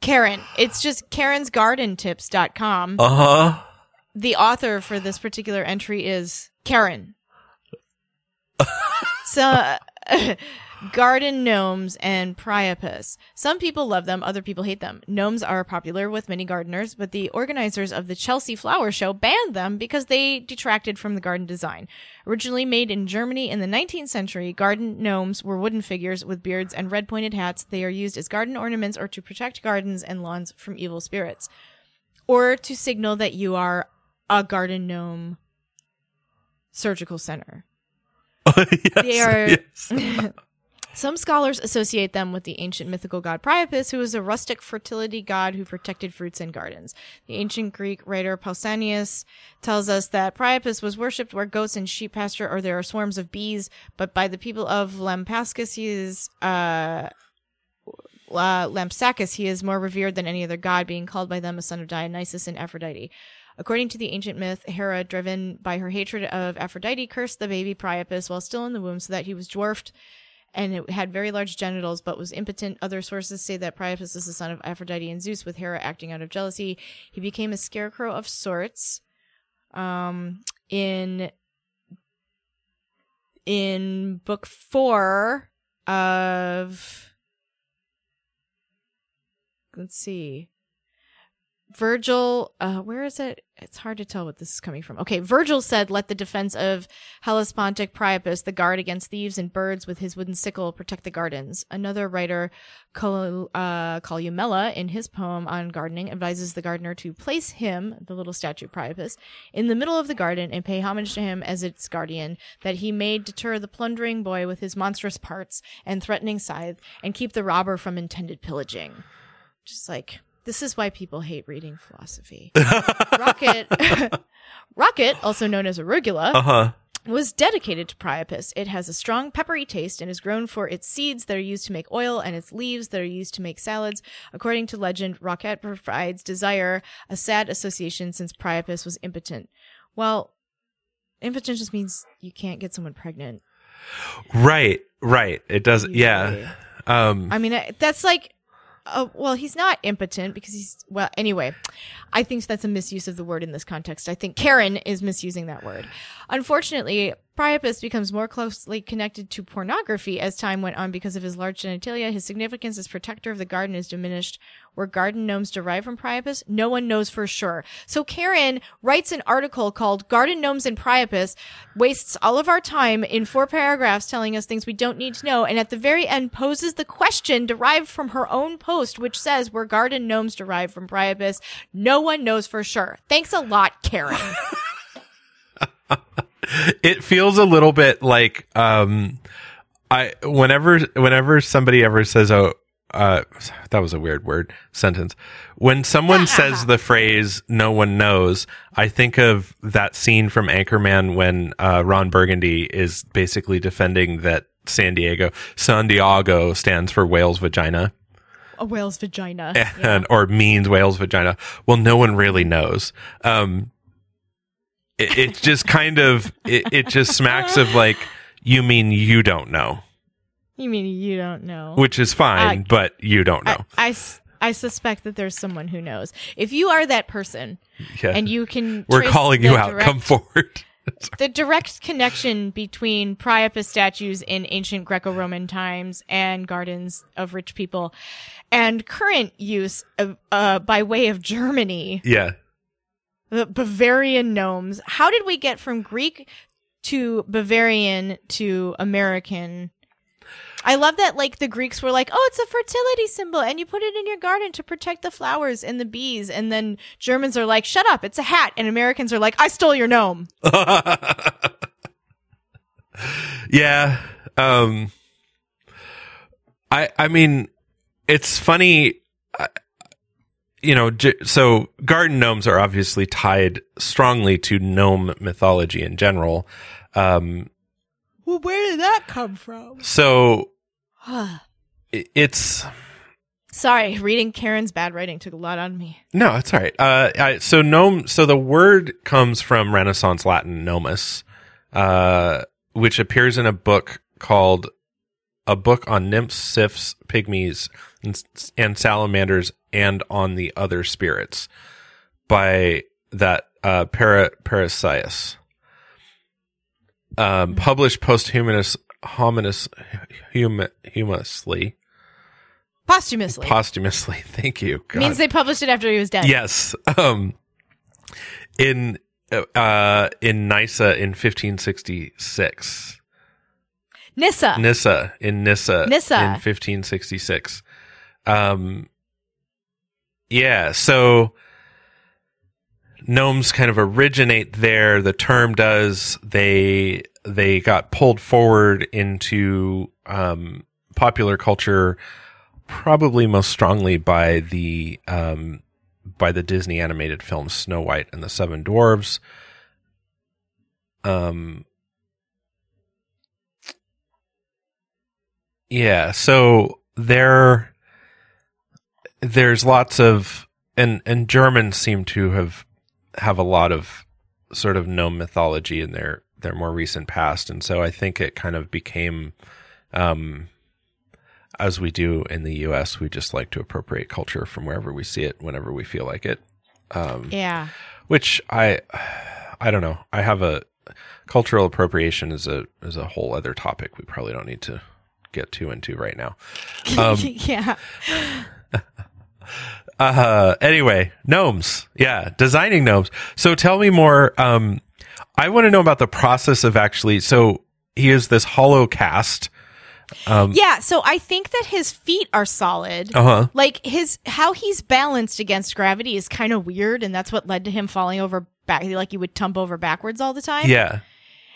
Karen, it's just Karen's garden karensgardentips.com. Uh huh. The author for this particular entry is Karen. so, uh, garden gnomes and priapus. Some people love them, other people hate them. Gnomes are popular with many gardeners, but the organizers of the Chelsea Flower Show banned them because they detracted from the garden design. Originally made in Germany in the 19th century, garden gnomes were wooden figures with beards and red pointed hats. They are used as garden ornaments or to protect gardens and lawns from evil spirits, or to signal that you are a garden gnome surgical center. yes, They are- yes. Some scholars associate them with the ancient mythical god Priapus, who was a rustic fertility god who protected fruits and gardens. The ancient Greek writer Pausanias tells us that Priapus was worshipped where goats and sheep pasture or there are swarms of bees, but by the people of Lampascus he is uh, uh, Lampsacus he is more revered than any other god, being called by them a son of Dionysus and Aphrodite. According to the ancient myth, Hera, driven by her hatred of Aphrodite, cursed the baby Priapus while still in the womb so that he was dwarfed and it had very large genitals but was impotent. Other sources say that Priapus is the son of Aphrodite and Zeus, with Hera acting out of jealousy. He became a scarecrow of sorts. Um, in in book four of let's see Virgil, uh, where is it? It's hard to tell what this is coming from. Okay, Virgil said, "Let the defense of Hellespontic Priapus, the guard against thieves and birds, with his wooden sickle, protect the gardens." Another writer, Col- uh, Columella, in his poem on gardening, advises the gardener to place him, the little statue Priapus, in the middle of the garden and pay homage to him as its guardian, that he may deter the plundering boy with his monstrous parts and threatening scythe, and keep the robber from intended pillaging. Just like this is why people hate reading philosophy. Rocket, Rocket, also known as arugula, Uh huh. was dedicated to Priapus. It has a strong peppery taste and is grown for its seeds that are used to make oil and its leaves that are used to make salads. According to legend, Rocket provides desire, a sad association since Priapus was impotent. Well, impotent just means you can't get someone pregnant. Right. Right. It does. usually. Yeah. Um. I mean, that's like, uh, well, he's not impotent because he's, well, anyway, I think that's a misuse of the word in this context. I think Karen is misusing that word. Unfortunately, Priapus becomes more closely connected to pornography as time went on because of his large genitalia. His significance as protector of the garden is diminished. Were garden gnomes derived from Priapus? No one knows for sure. So Karen writes an article called Garden Gnomes and Priapus, wastes all of our time in four paragraphs telling us things we don't need to know, and at the very end poses the question derived from her own post, which says, Were garden gnomes derived from Priapus? No one knows for sure. Thanks a lot, Karen. it feels a little bit like um i whenever whenever somebody ever says oh uh that was a weird word sentence when someone says the phrase no one knows i think of that scene from anchorman when uh ron burgundy is basically defending that san diego san diego stands for whale's vagina A whale's vagina. and or means whale's vagina. Well, no one really knows. Um, it, it just kind of it, it just smacks of like you mean you don't know. You mean you don't know? which is fine, Uh, but you don't know. I I suspect that there's someone who knows. If you are that person yeah. and you can, We're calling you out. direct- Come forward. the direct connection between Priapus statues in ancient Greco-Roman times and gardens of rich people, and current use of, uh, by way of Germany, yeah. The Bavarian gnomes. How did we get from Greek to Bavarian to American? I love that like the Greeks were like, "Oh, it's a fertility symbol and you put it in your garden to protect the flowers and the bees." And then Germans are like, "Shut up, it's a hat." And Americans are like, "I stole your gnome." yeah. Um, I, I mean, it's funny, uh, you know, j- so garden gnomes are obviously tied strongly to gnome mythology in general. Um, Well, where did that come from? so it's, Sorry, reading Karen's bad writing took a lot on me. no, it's all right. Uh, I, so gnome, so the word comes from Renaissance Latin nomus, uh, which appears in a book called a book on nymphs, sylphs, pygmies, and, and salamanders, and on the other spirits by that uh, Para, Parasius. Um, published posthumous, hominous, hum, humously, Posthumously. posthumously. Thank you. God. Means they published it after he was dead. Yes. Um, in uh, in Nyssa in 1566. Nissa. Nissa in Nissa, Nissa. in 1566. Um, yeah, so gnomes kind of originate there. The term does. They they got pulled forward into um, popular culture, probably most strongly by the um, by the Disney animated film Snow White and the Seven Dwarves. Um, Yeah, so there there's lots of and and Germans seem to have have a lot of sort of gnome mythology in their their more recent past and so I think it kind of became um as we do in the US we just like to appropriate culture from wherever we see it whenever we feel like it um Yeah. which I I don't know I have a cultural appropriation is a is a whole other topic we probably don't need to get too into right now. Um, yeah. Uh, anyway, gnomes. Yeah, designing gnomes. So tell me more. Um, I want to know about the process of actually. So he is this hollow cast. Um, Yeah, so I think that his feet are solid. Uh huh. Like his how he's balanced against gravity is kind of weird and that's what led to him falling over back like he would tump over backwards all the time. Yeah.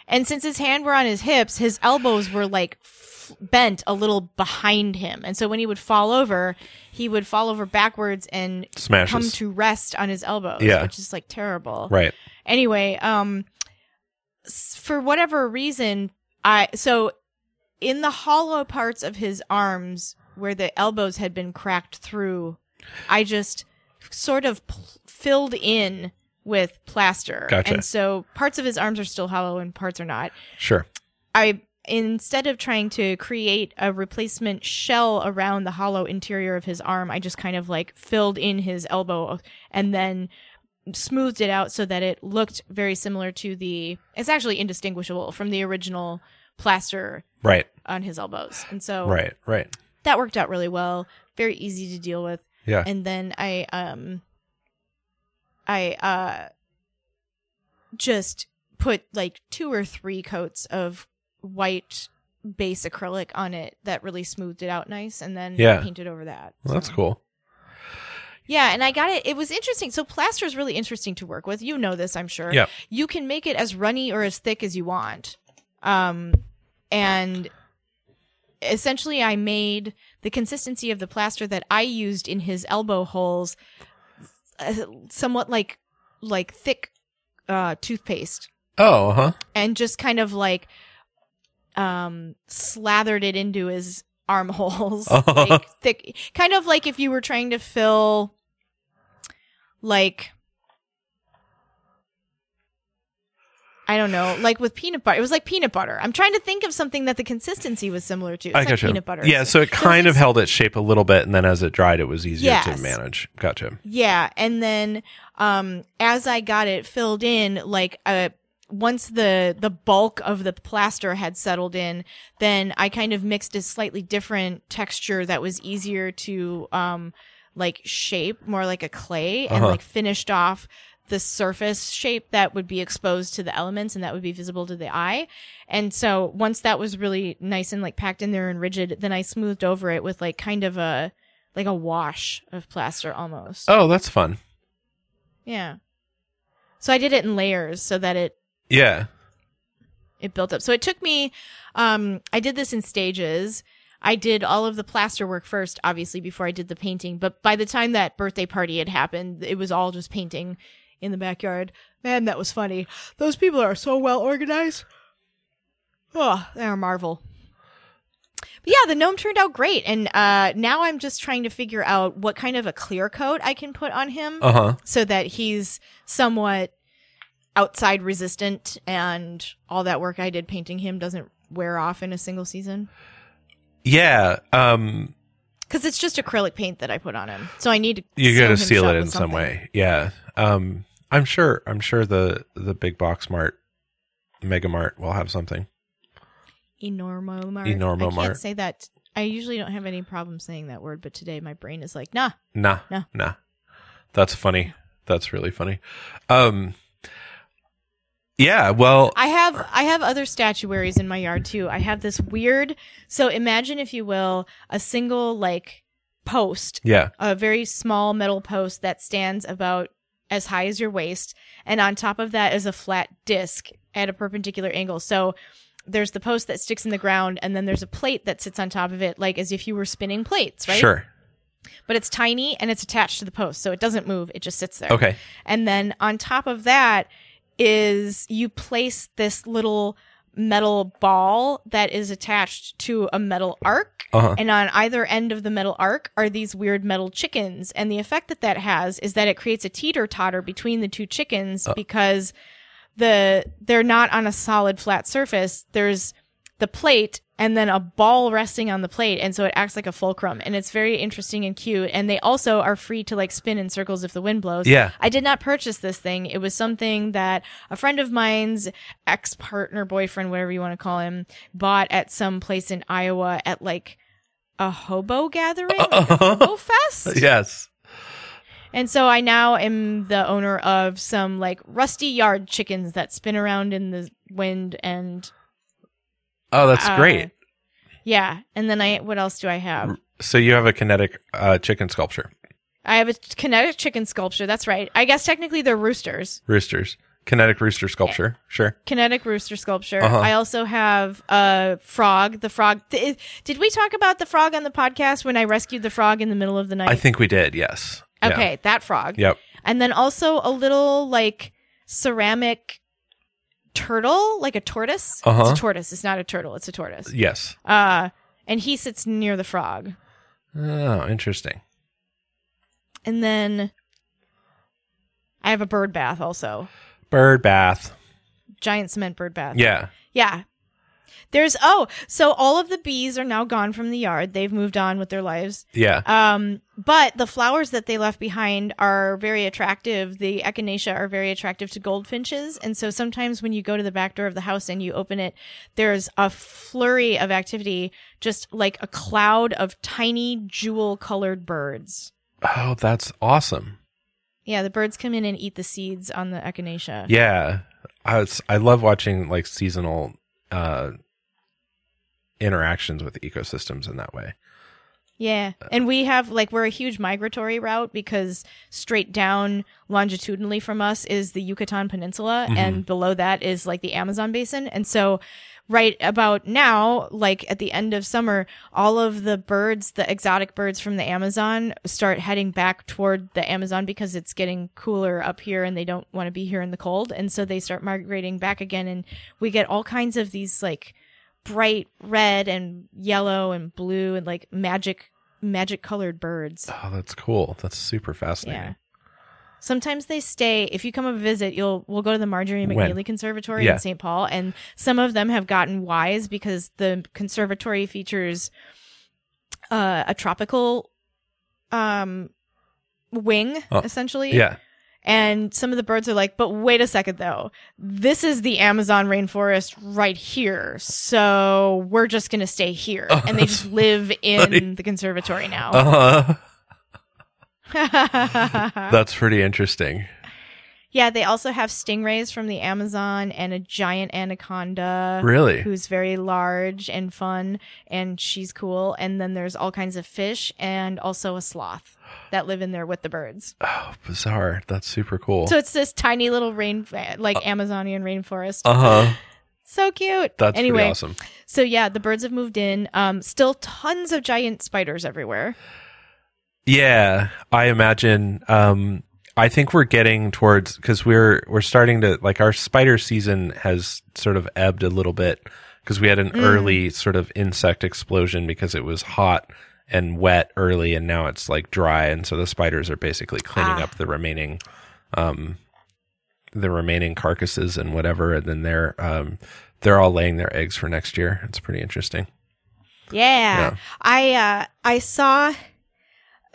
And since his hand were on his hips, his elbows were like f- bent a little behind him. And so when he would fall over, he would fall over backwards and Smashes. come to rest on his elbows, Yeah. which is like terrible. Right. Anyway, um s- for whatever reason, I so in the hollow parts of his arms where the elbows had been cracked through, I just sort of pl- filled in with plaster. Gotcha. And so parts of his arms are still hollow and parts are not. Sure. I instead of trying to create a replacement shell around the hollow interior of his arm, I just kind of like filled in his elbow and then smoothed it out so that it looked very similar to the it's actually indistinguishable from the original plaster Right. on his elbows. And so Right. Right. that worked out really well, very easy to deal with. Yeah. And then I um I uh just put like two or three coats of white base acrylic on it that really smoothed it out nice and then Yeah. painted over that. Well, that's cool. Yeah, and I got it. It was interesting. So plaster is really interesting to work with. You know this, I'm sure. Yep. You can make it as runny or as thick as you want. Um, and essentially, I made the consistency of the plaster that I used in his elbow holes uh, somewhat like like thick uh, toothpaste, Oh, uh huh. and just kind of like um slathered it into his armholes like thick kind of like if you were trying to fill like I don't know, like with peanut butter. It was like peanut butter. I'm trying to think of something that the consistency was similar to. It's I like gotcha. peanut butter. Yeah, so it kind of held its shape a little bit, and then as it dried, it was easier Yes. to manage. Gotcha. Yeah, and then um as I got it filled in, like uh once the the bulk of the plaster had settled in, then I kind of mixed a slightly different texture that was easier to um like shape, more like a clay, and Uh-huh. like finished off the surface shape that would be exposed to the elements and that would be visible to the eye. And so once that was really nice and like packed in there and rigid, then I smoothed over it with like kind of a like a wash of plaster almost. Oh, that's fun. Yeah. So I did it in layers so that it Yeah. it built up. So it took me um I did this in stages. I did all of the plaster work first, obviously, before I did the painting. But by the time that birthday party had happened, it was all just painting in the backyard. Man, that was funny. Those people are so well organized. Oh, they're a marvel. But yeah, the gnome turned out great. And uh, now I'm just trying to figure out what kind of a clear coat I can put on him Uh huh. so that he's somewhat outside resistant and all that work I did painting him doesn't wear off in a single season. Yeah. Um, Because it's just acrylic paint that I put on him. So I need to you got to seal it in some something. way. Yeah. Um, I'm sure. I'm sure the the big box mart, Mega Mart will have something. Enormo-mart. Enormo I mart. can't say that. I usually don't have any problem saying that word, but today my brain is like, nah. Nah. Nah. Nah. That's funny. That's really funny. Um. Yeah. Well. I have I have other statuaries in my yard too. I have this weird so imagine if you will a single like post Yeah. a very small metal post that stands about as high as your waist and on top of that is a flat disc at a perpendicular angle so there's the post that sticks in the ground and then there's a plate that sits on top of it like as if you were spinning plates right Sure. but it's tiny and it's attached to the post so it doesn't move it just sits there Okay. and then on top of that is you place this little metal ball that is attached to a metal arc. Uh-huh. And on either end of the metal arc are these weird metal chickens. And the effect that that has is that it creates a teeter totter between the two chickens because the, they're not on a solid flat surface. There's the plate and then a ball resting on the plate. And so it acts like a fulcrum and it's very interesting and cute. And they also are free to like spin in circles if the wind blows. Yeah. I did not purchase this thing. It was something that a friend of mine's ex partner, boyfriend, whatever you want to call him, bought at some place in Iowa at like a hobo gathering, like a uh-huh. hobo fest. Yes. And so I now am the owner of some like rusty yard chickens that spin around in the wind and Oh, that's uh, great. Yeah. And then I, what else do I have? So you have a kinetic uh, chicken sculpture. I have a kinetic chicken sculpture. That's right. I guess technically they're roosters. Roosters. Kinetic rooster sculpture. Sure. kinetic rooster sculpture. Uh-huh. I also have a frog. The frog. Th- did we talk about the frog on the podcast when I rescued the frog in the middle of the night? I think we did. Yes. Yeah. Okay, that frog. Yep. And then also a little like ceramic turtle, like a tortoise. Uh-huh. It's a tortoise. It's not a turtle. It's a tortoise. Yes. Uh, and he sits near the frog. Oh, interesting. And then I have a bird bath also. Bird bath. Giant cement bird bath. Yeah. Yeah. There's oh, so all of the bees are now gone from the yard. They've moved on with their lives. Yeah. Um, but the flowers that they left behind are very attractive. The echinacea are very attractive to goldfinches, and so sometimes when you go to the back door of the house and you open it, there's a flurry of activity, just like a cloud of tiny jewel-colored birds. Oh, that's awesome. Yeah, the birds come in and eat the seeds on the echinacea. Yeah. I was, I love watching like seasonal uh interactions with ecosystems in that way. Yeah. And we have like we're a huge migratory route because straight down longitudinally from us is the Yucatan Peninsula and below that is like the Amazon basin. And so right about now, like at the end of summer, all of the birds, the exotic birds from the Amazon start heading back toward the Amazon because it's getting cooler up here and they don't want to be here in the cold. And so they start migrating back again and we get all kinds of these like bright red and yellow and blue and like magic magic colored birds. Oh, that's cool. That's super fascinating. Yeah. Sometimes they stay. If you come and visit, you'll we'll go to the Marjorie When? McNeely Conservatory Yeah. in St. Paul, and some of them have gotten wise because the conservatory features uh, a tropical um wing Oh, essentially. Yeah. And some of the birds are like, but wait a second though. This is the Amazon rainforest right here. So we're just going to stay here. Oh, and they just live in funny. the conservatory now. Uh huh. That's pretty interesting. yeah, they also have stingrays from the Amazon and a giant anaconda. Really? Who's very large and fun, and she's cool. And then there's all kinds of fish and also a sloth that live in there with the birds. Oh, bizarre. That's super cool. So it's this tiny little rain, like Amazonian rainforest. Uh huh. so cute. That's anyway, pretty awesome. so yeah, the birds have moved in. Um, still tons of giant spiders everywhere. Yeah, I imagine. Um, I think we're getting towards because we're we're starting to like our spider season has sort of ebbed a little bit because we had an Mm. early sort of insect explosion because it was hot and wet early, and now it's like dry, and so the spiders are basically cleaning Ah. up the remaining, um, the remaining carcasses and whatever, and then they're um, they're all laying their eggs for next year. It's pretty interesting. Yeah. Yeah. I uh I saw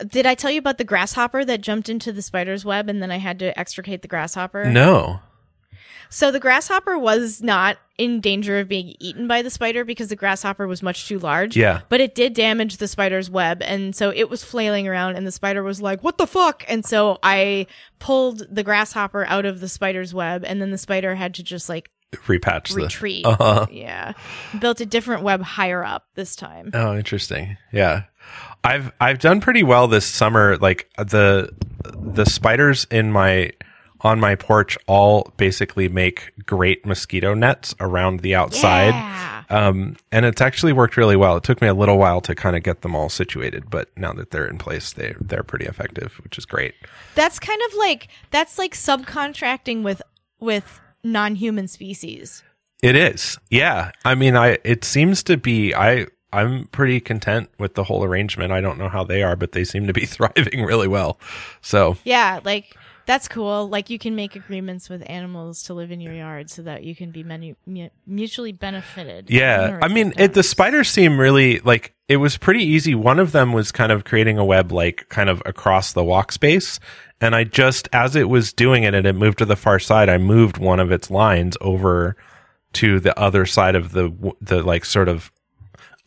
did I tell you about the grasshopper that jumped into the spider's web and then I had to extricate the grasshopper? No, So the grasshopper was not in danger of being eaten by the spider because the grasshopper was much too large. yeah, But it did damage the spider's web and so it was flailing around and the spider was like, "What the fuck?" And so I pulled the grasshopper out of the spider's web and then the spider had to just like repatch the. retreat. Uh-huh. Yeah. Built a different web higher up this time. Oh, interesting. Yeah. I've I've done pretty well this summer. Like the the spiders in my on my porch all basically make great mosquito nets around the outside. Yeah. Um, and it's actually worked really well. It took me a little while to kind of get them all situated, but now that they're in place, they they're pretty effective, which is great. That's kind of like that's like subcontracting with with non-human species. It is. Yeah. I mean, I it seems to be I I'm pretty content with the whole arrangement. I don't know how they are, but they seem to be thriving really well. So, Yeah, like that's cool. Like you can make agreements with animals to live in your yard so that you can be mu- mutually benefited. Yeah, I mean, it, the spiders seem really like it was pretty easy. One of them was kind of creating a web like kind of across the walk space, and I just as it was doing it and it moved to the far side, I moved one of its lines over to the other side of the the like sort of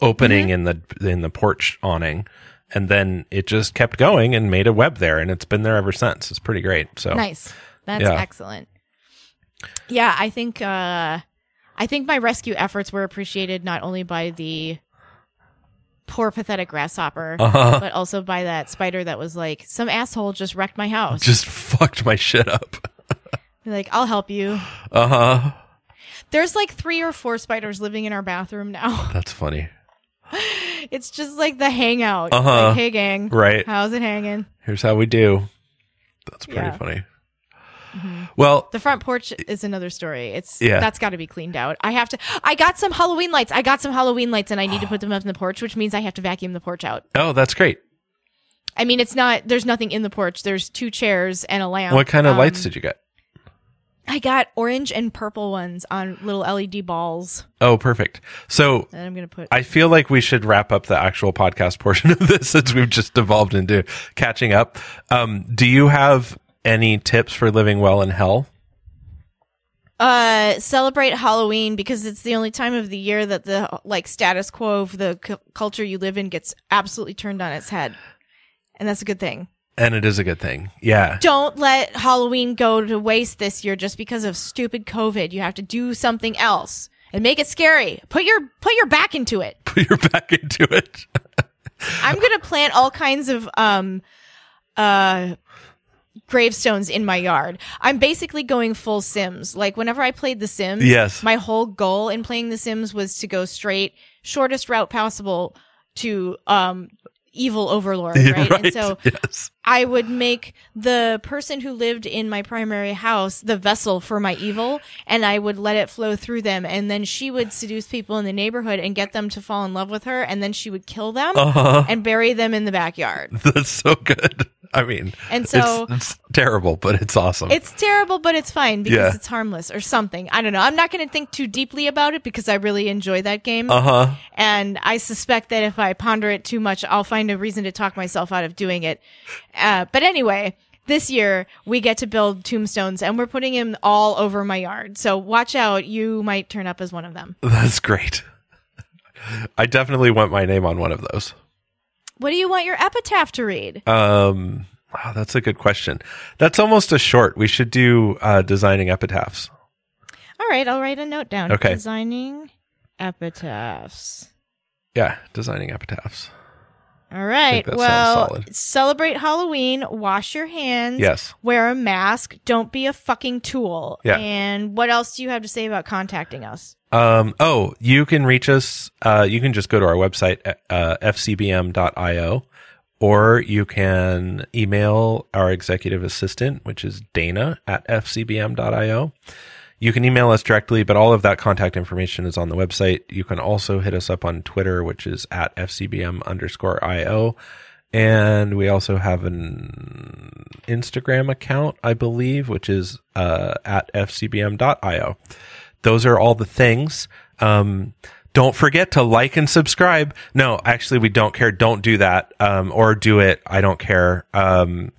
opening Mm-hmm. in the in the porch awning. And then it just kept going and made a web there, and it's been there ever since. It's pretty great. So nice. That's Yeah. excellent. Yeah, I think uh I think my rescue efforts were appreciated not only by the poor pathetic grasshopper, uh, but also by that spider that was like, some asshole just wrecked my house. just fucked my shit up. like, I'll help you. Uh huh. There's like three or four spiders living in our bathroom now. That's funny. It's just like the hangout. Uh-huh. Like, hey gang, Right. how's it hanging? Here's how we do. That's pretty Yeah. funny. Well, The front porch is another story. It's Yeah. that's got to be cleaned out. I have to. I got some Halloween lights. I got some Halloween lights, and I need to put them up in the porch, which means I have to vacuum the porch out. oh, that's great. I mean, it's not. There's nothing in the porch. There's two chairs and a lamp. What kind of Um, lights did you get? I got orange and purple ones on little LED balls Oh, perfect. So that I'm gonna put. I feel like we should wrap up the actual podcast portion of this since we've just evolved into catching up. Um, do you have any tips for living well in hell? uh celebrate halloween because it's the only time of the year that the like status quo of the cu- culture you live in gets absolutely turned on its head and that's a good thing And it is a good thing. Yeah. don't let halloween go to waste this year just because of stupid covid you have to do something else and make it scary put your put your back into it Put your back into it. i'm gonna plant all kinds of um uh gravestones in my yard. I'm basically going full Sims. Like whenever I played The Sims, Yes. my whole goal in playing The Sims was to go straight, shortest route possible to um evil overlord, right? And so yes. I would make the person who lived in my primary house the vessel for my evil, and I would let it flow through them. And then she would seduce people in the neighborhood and get them to fall in love with her, and then she would kill them Uh huh. and bury them in the backyard. That's so good. I mean, And so- it's, it's terrible, but it's awesome. It's terrible, but it's fine because Yeah. it's harmless or something. I don't know. I'm not going to think too deeply about it because I really enjoy that game. uh huh. and I suspect that if I ponder it too much, I'll find a reason to talk myself out of doing it. Uh, but anyway, this year we get to build tombstones and we're putting them all over my yard. So watch out. You might turn up as one of them. That's great. I definitely want my name on one of those. What do you want your epitaph to read? Um, wow, that's a good question. That's almost a short. We should do uh, designing epitaphs. All right, I'll write a note down. Okay. Designing epitaphs. Yeah, designing epitaphs. All right. Well, celebrate Halloween. Wash your hands. Yes. Wear a mask. Don't be a fucking tool. Yeah. And what else do you have to say about contacting us? Um, oh, you can reach us. Uh, you can just go to our website, uh, fcbm.io, or you can email our executive assistant, which is Dana at fcbm.io. You can email us directly, but all of that contact information is on the website. You can also hit us up on Twitter, which is at fcbm underscore io. And we also have an Instagram account, I believe, which is uh, at fcbm.io. Those are all the things. Um, don't forget to like and subscribe. No, actually, we don't care. Don't do that. Um, or do it. I don't care. Um,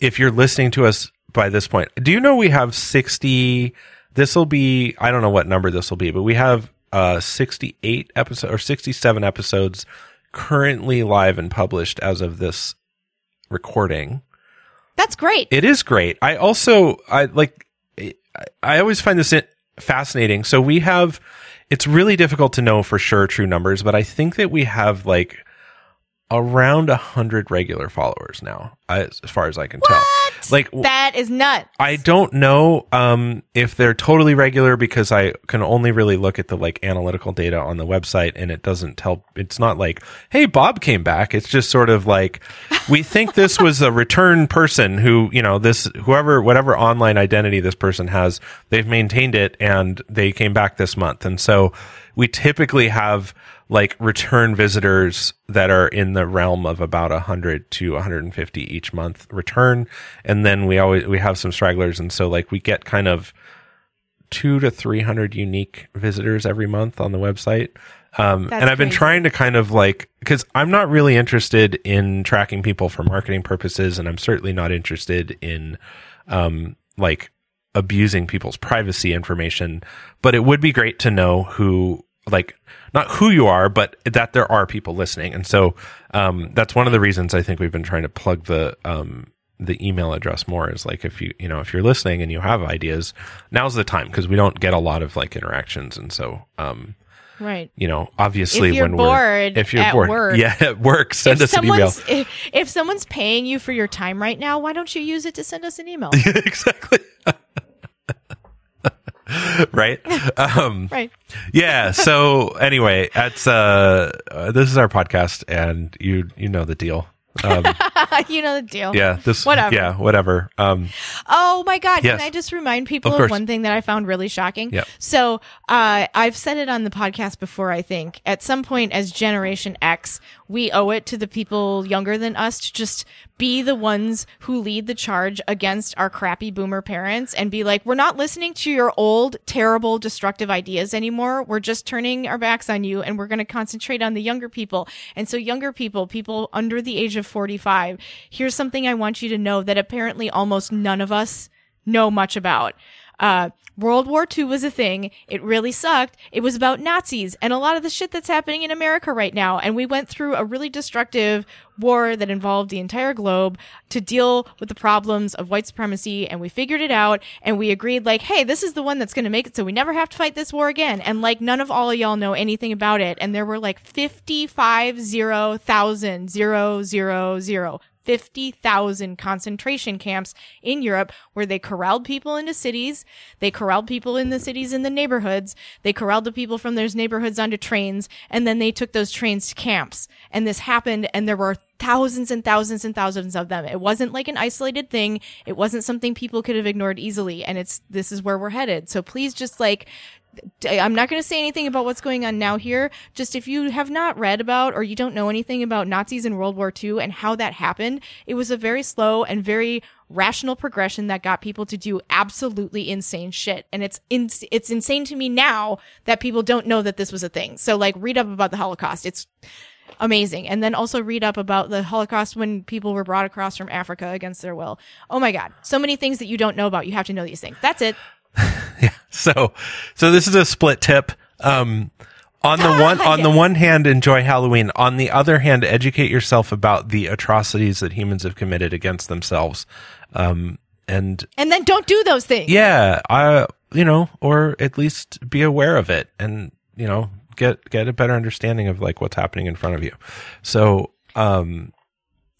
if you're listening to us by this point, do you know we have 60, this will be, I don't know what number this will be, but we have, uh, 68 episodes or 67 episodes currently live and published as of this recording. That's great. It is great. I also I like I, I always find this fascinating. So we have it's really difficult to know for sure true numbers, but I think that we have like around a hundred regular followers now, as, as far as I can tell. Like that is nuts. I don't know um, if they're totally regular because I can only really look at the like analytical data on the website and it doesn't tell. It's not like, hey, Bob came back. It's just sort of like, we think this was a return person who, you know, this, whoever, whatever online identity this person has, they've maintained it and they came back this month. And so we typically have like return visitors that are in the realm of about 100 to 150 each month return and then we always we have some stragglers and so like we get kind of 2 to 300 unique visitors every month on the website um, and I've been crazy. trying to kind of like because I'm not really interested in tracking people for marketing purposes, and I'm certainly not interested in um, like abusing people's privacy information. But it would be great to know who like not who you are, but that there are people listening. And so um, that's one of the reasons I think we've been trying to plug the um, the email address more. Is like if you you know if you're listening and you have ideas, now's the time because we don't get a lot of like interactions, and so um, right. you know obviously when bored we're if you're at bored, work- yeah, at work, send us an email. if, if someone's paying you for your time right now, why don't you use it to send us an email? exactly. right. Um, right. yeah so anyway that's uh, uh this is our podcast and you you know the deal um you know the deal. yeah this Whatever. yeah whatever um Oh my God. Yes. Can I just remind people Of of, one thing that I found really shocking? Yep. So, uh, I've said it on the podcast before, I think. At some point as Generation X, we owe it to the people younger than us to just be the ones who lead the charge against our crappy boomer parents and be like, we're not listening to your old, terrible, destructive ideas anymore. We're just turning our backs on you and we're going to concentrate on the younger people. And so younger people, people under the age of 45, here's something I want you to know that apparently almost none of us know much about. Uh, World War II was a thing. It really sucked. It was about Nazis and a lot of the shit that's happening in America right now. And we went through a really destructive war that involved the entire globe to deal with the problems of white supremacy. And we figured it out and we agreed like, hey, this is the one that's going to make it so we never have to fight this war again. And like none of all of y'all know anything about it. And there were like 55,000, zero, zero, zero. 50,000 concentration camps in Europe where they corralled people into cities. They corralled people in the cities in the neighborhoods. They corralled the people from those neighborhoods onto trains and then they took those trains to camps. And this happened and there were thousands and thousands and thousands of them. It wasn't like an isolated thing. It wasn't something people could have ignored easily. And it's, this is where we're headed. So please just like, I'm not going to say anything about what's going on now here. Just if you have not read about or you don't know anything about Nazis in World War II and how that happened, it was a very slow and very rational progression that got people to do absolutely insane shit. And it's in, it's insane to me now that people don't know that this was a thing. So like read up about the Holocaust. It's amazing. And then also read up about the Holocaust when people were brought across from Africa against their will. Oh my God. So many things that you don't know about. You have to know these things. That's it. So, so this is a split tip. Um, on the one, on the one hand, enjoy Halloween. On the other hand, educate yourself about the atrocities that humans have committed against themselves. Um, and, And then don't do those things. yeah, I, you know, or at least be aware of it and, you know, get, get a better understanding of like what's happening in front of you. So, um,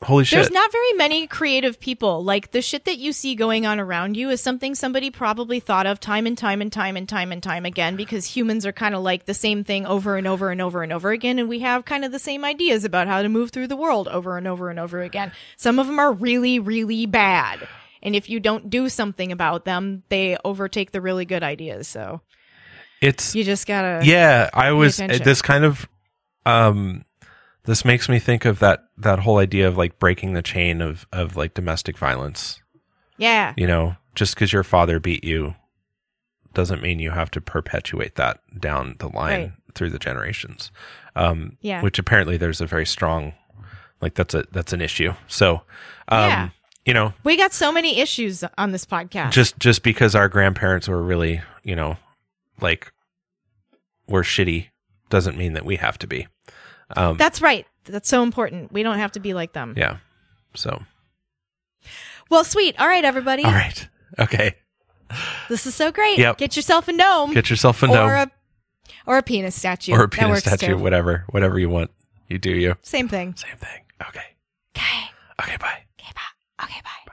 holy shit. There's not very many creative people. Like the shit that you see going on around you is something somebody probably thought of time and time and time and time and time again because humans are kind of like the same thing over and over and over and over again. And we have kind of the same ideas about how to move through the world over and over and over again. Some of them are really, really bad. And if you don't do something about them, they overtake the really good ideas. So it's, you just gotta. yeah i was attention. this kind of um this makes me think of that that whole idea of like breaking the chain of of like domestic violence Yeah. you know just because your father beat you doesn't mean you have to perpetuate that down the line Right. through the generations um Yeah. which apparently there's a very strong like that's a that's an issue so um Yeah. you know We got so many issues on this podcast. just just because our grandparents were really you know like were shitty doesn't mean that we have to be um That's right. That's so important. We don't have to be like them. yeah so Well, sweet. All right, everybody. all right okay This is so great. Yep. Get yourself a gnome get yourself a or gnome a or a penis statue. or a penis statue too. whatever whatever you want you do you Same thing. same thing okay Okay. okay bye Okay, bye. Okay, bye.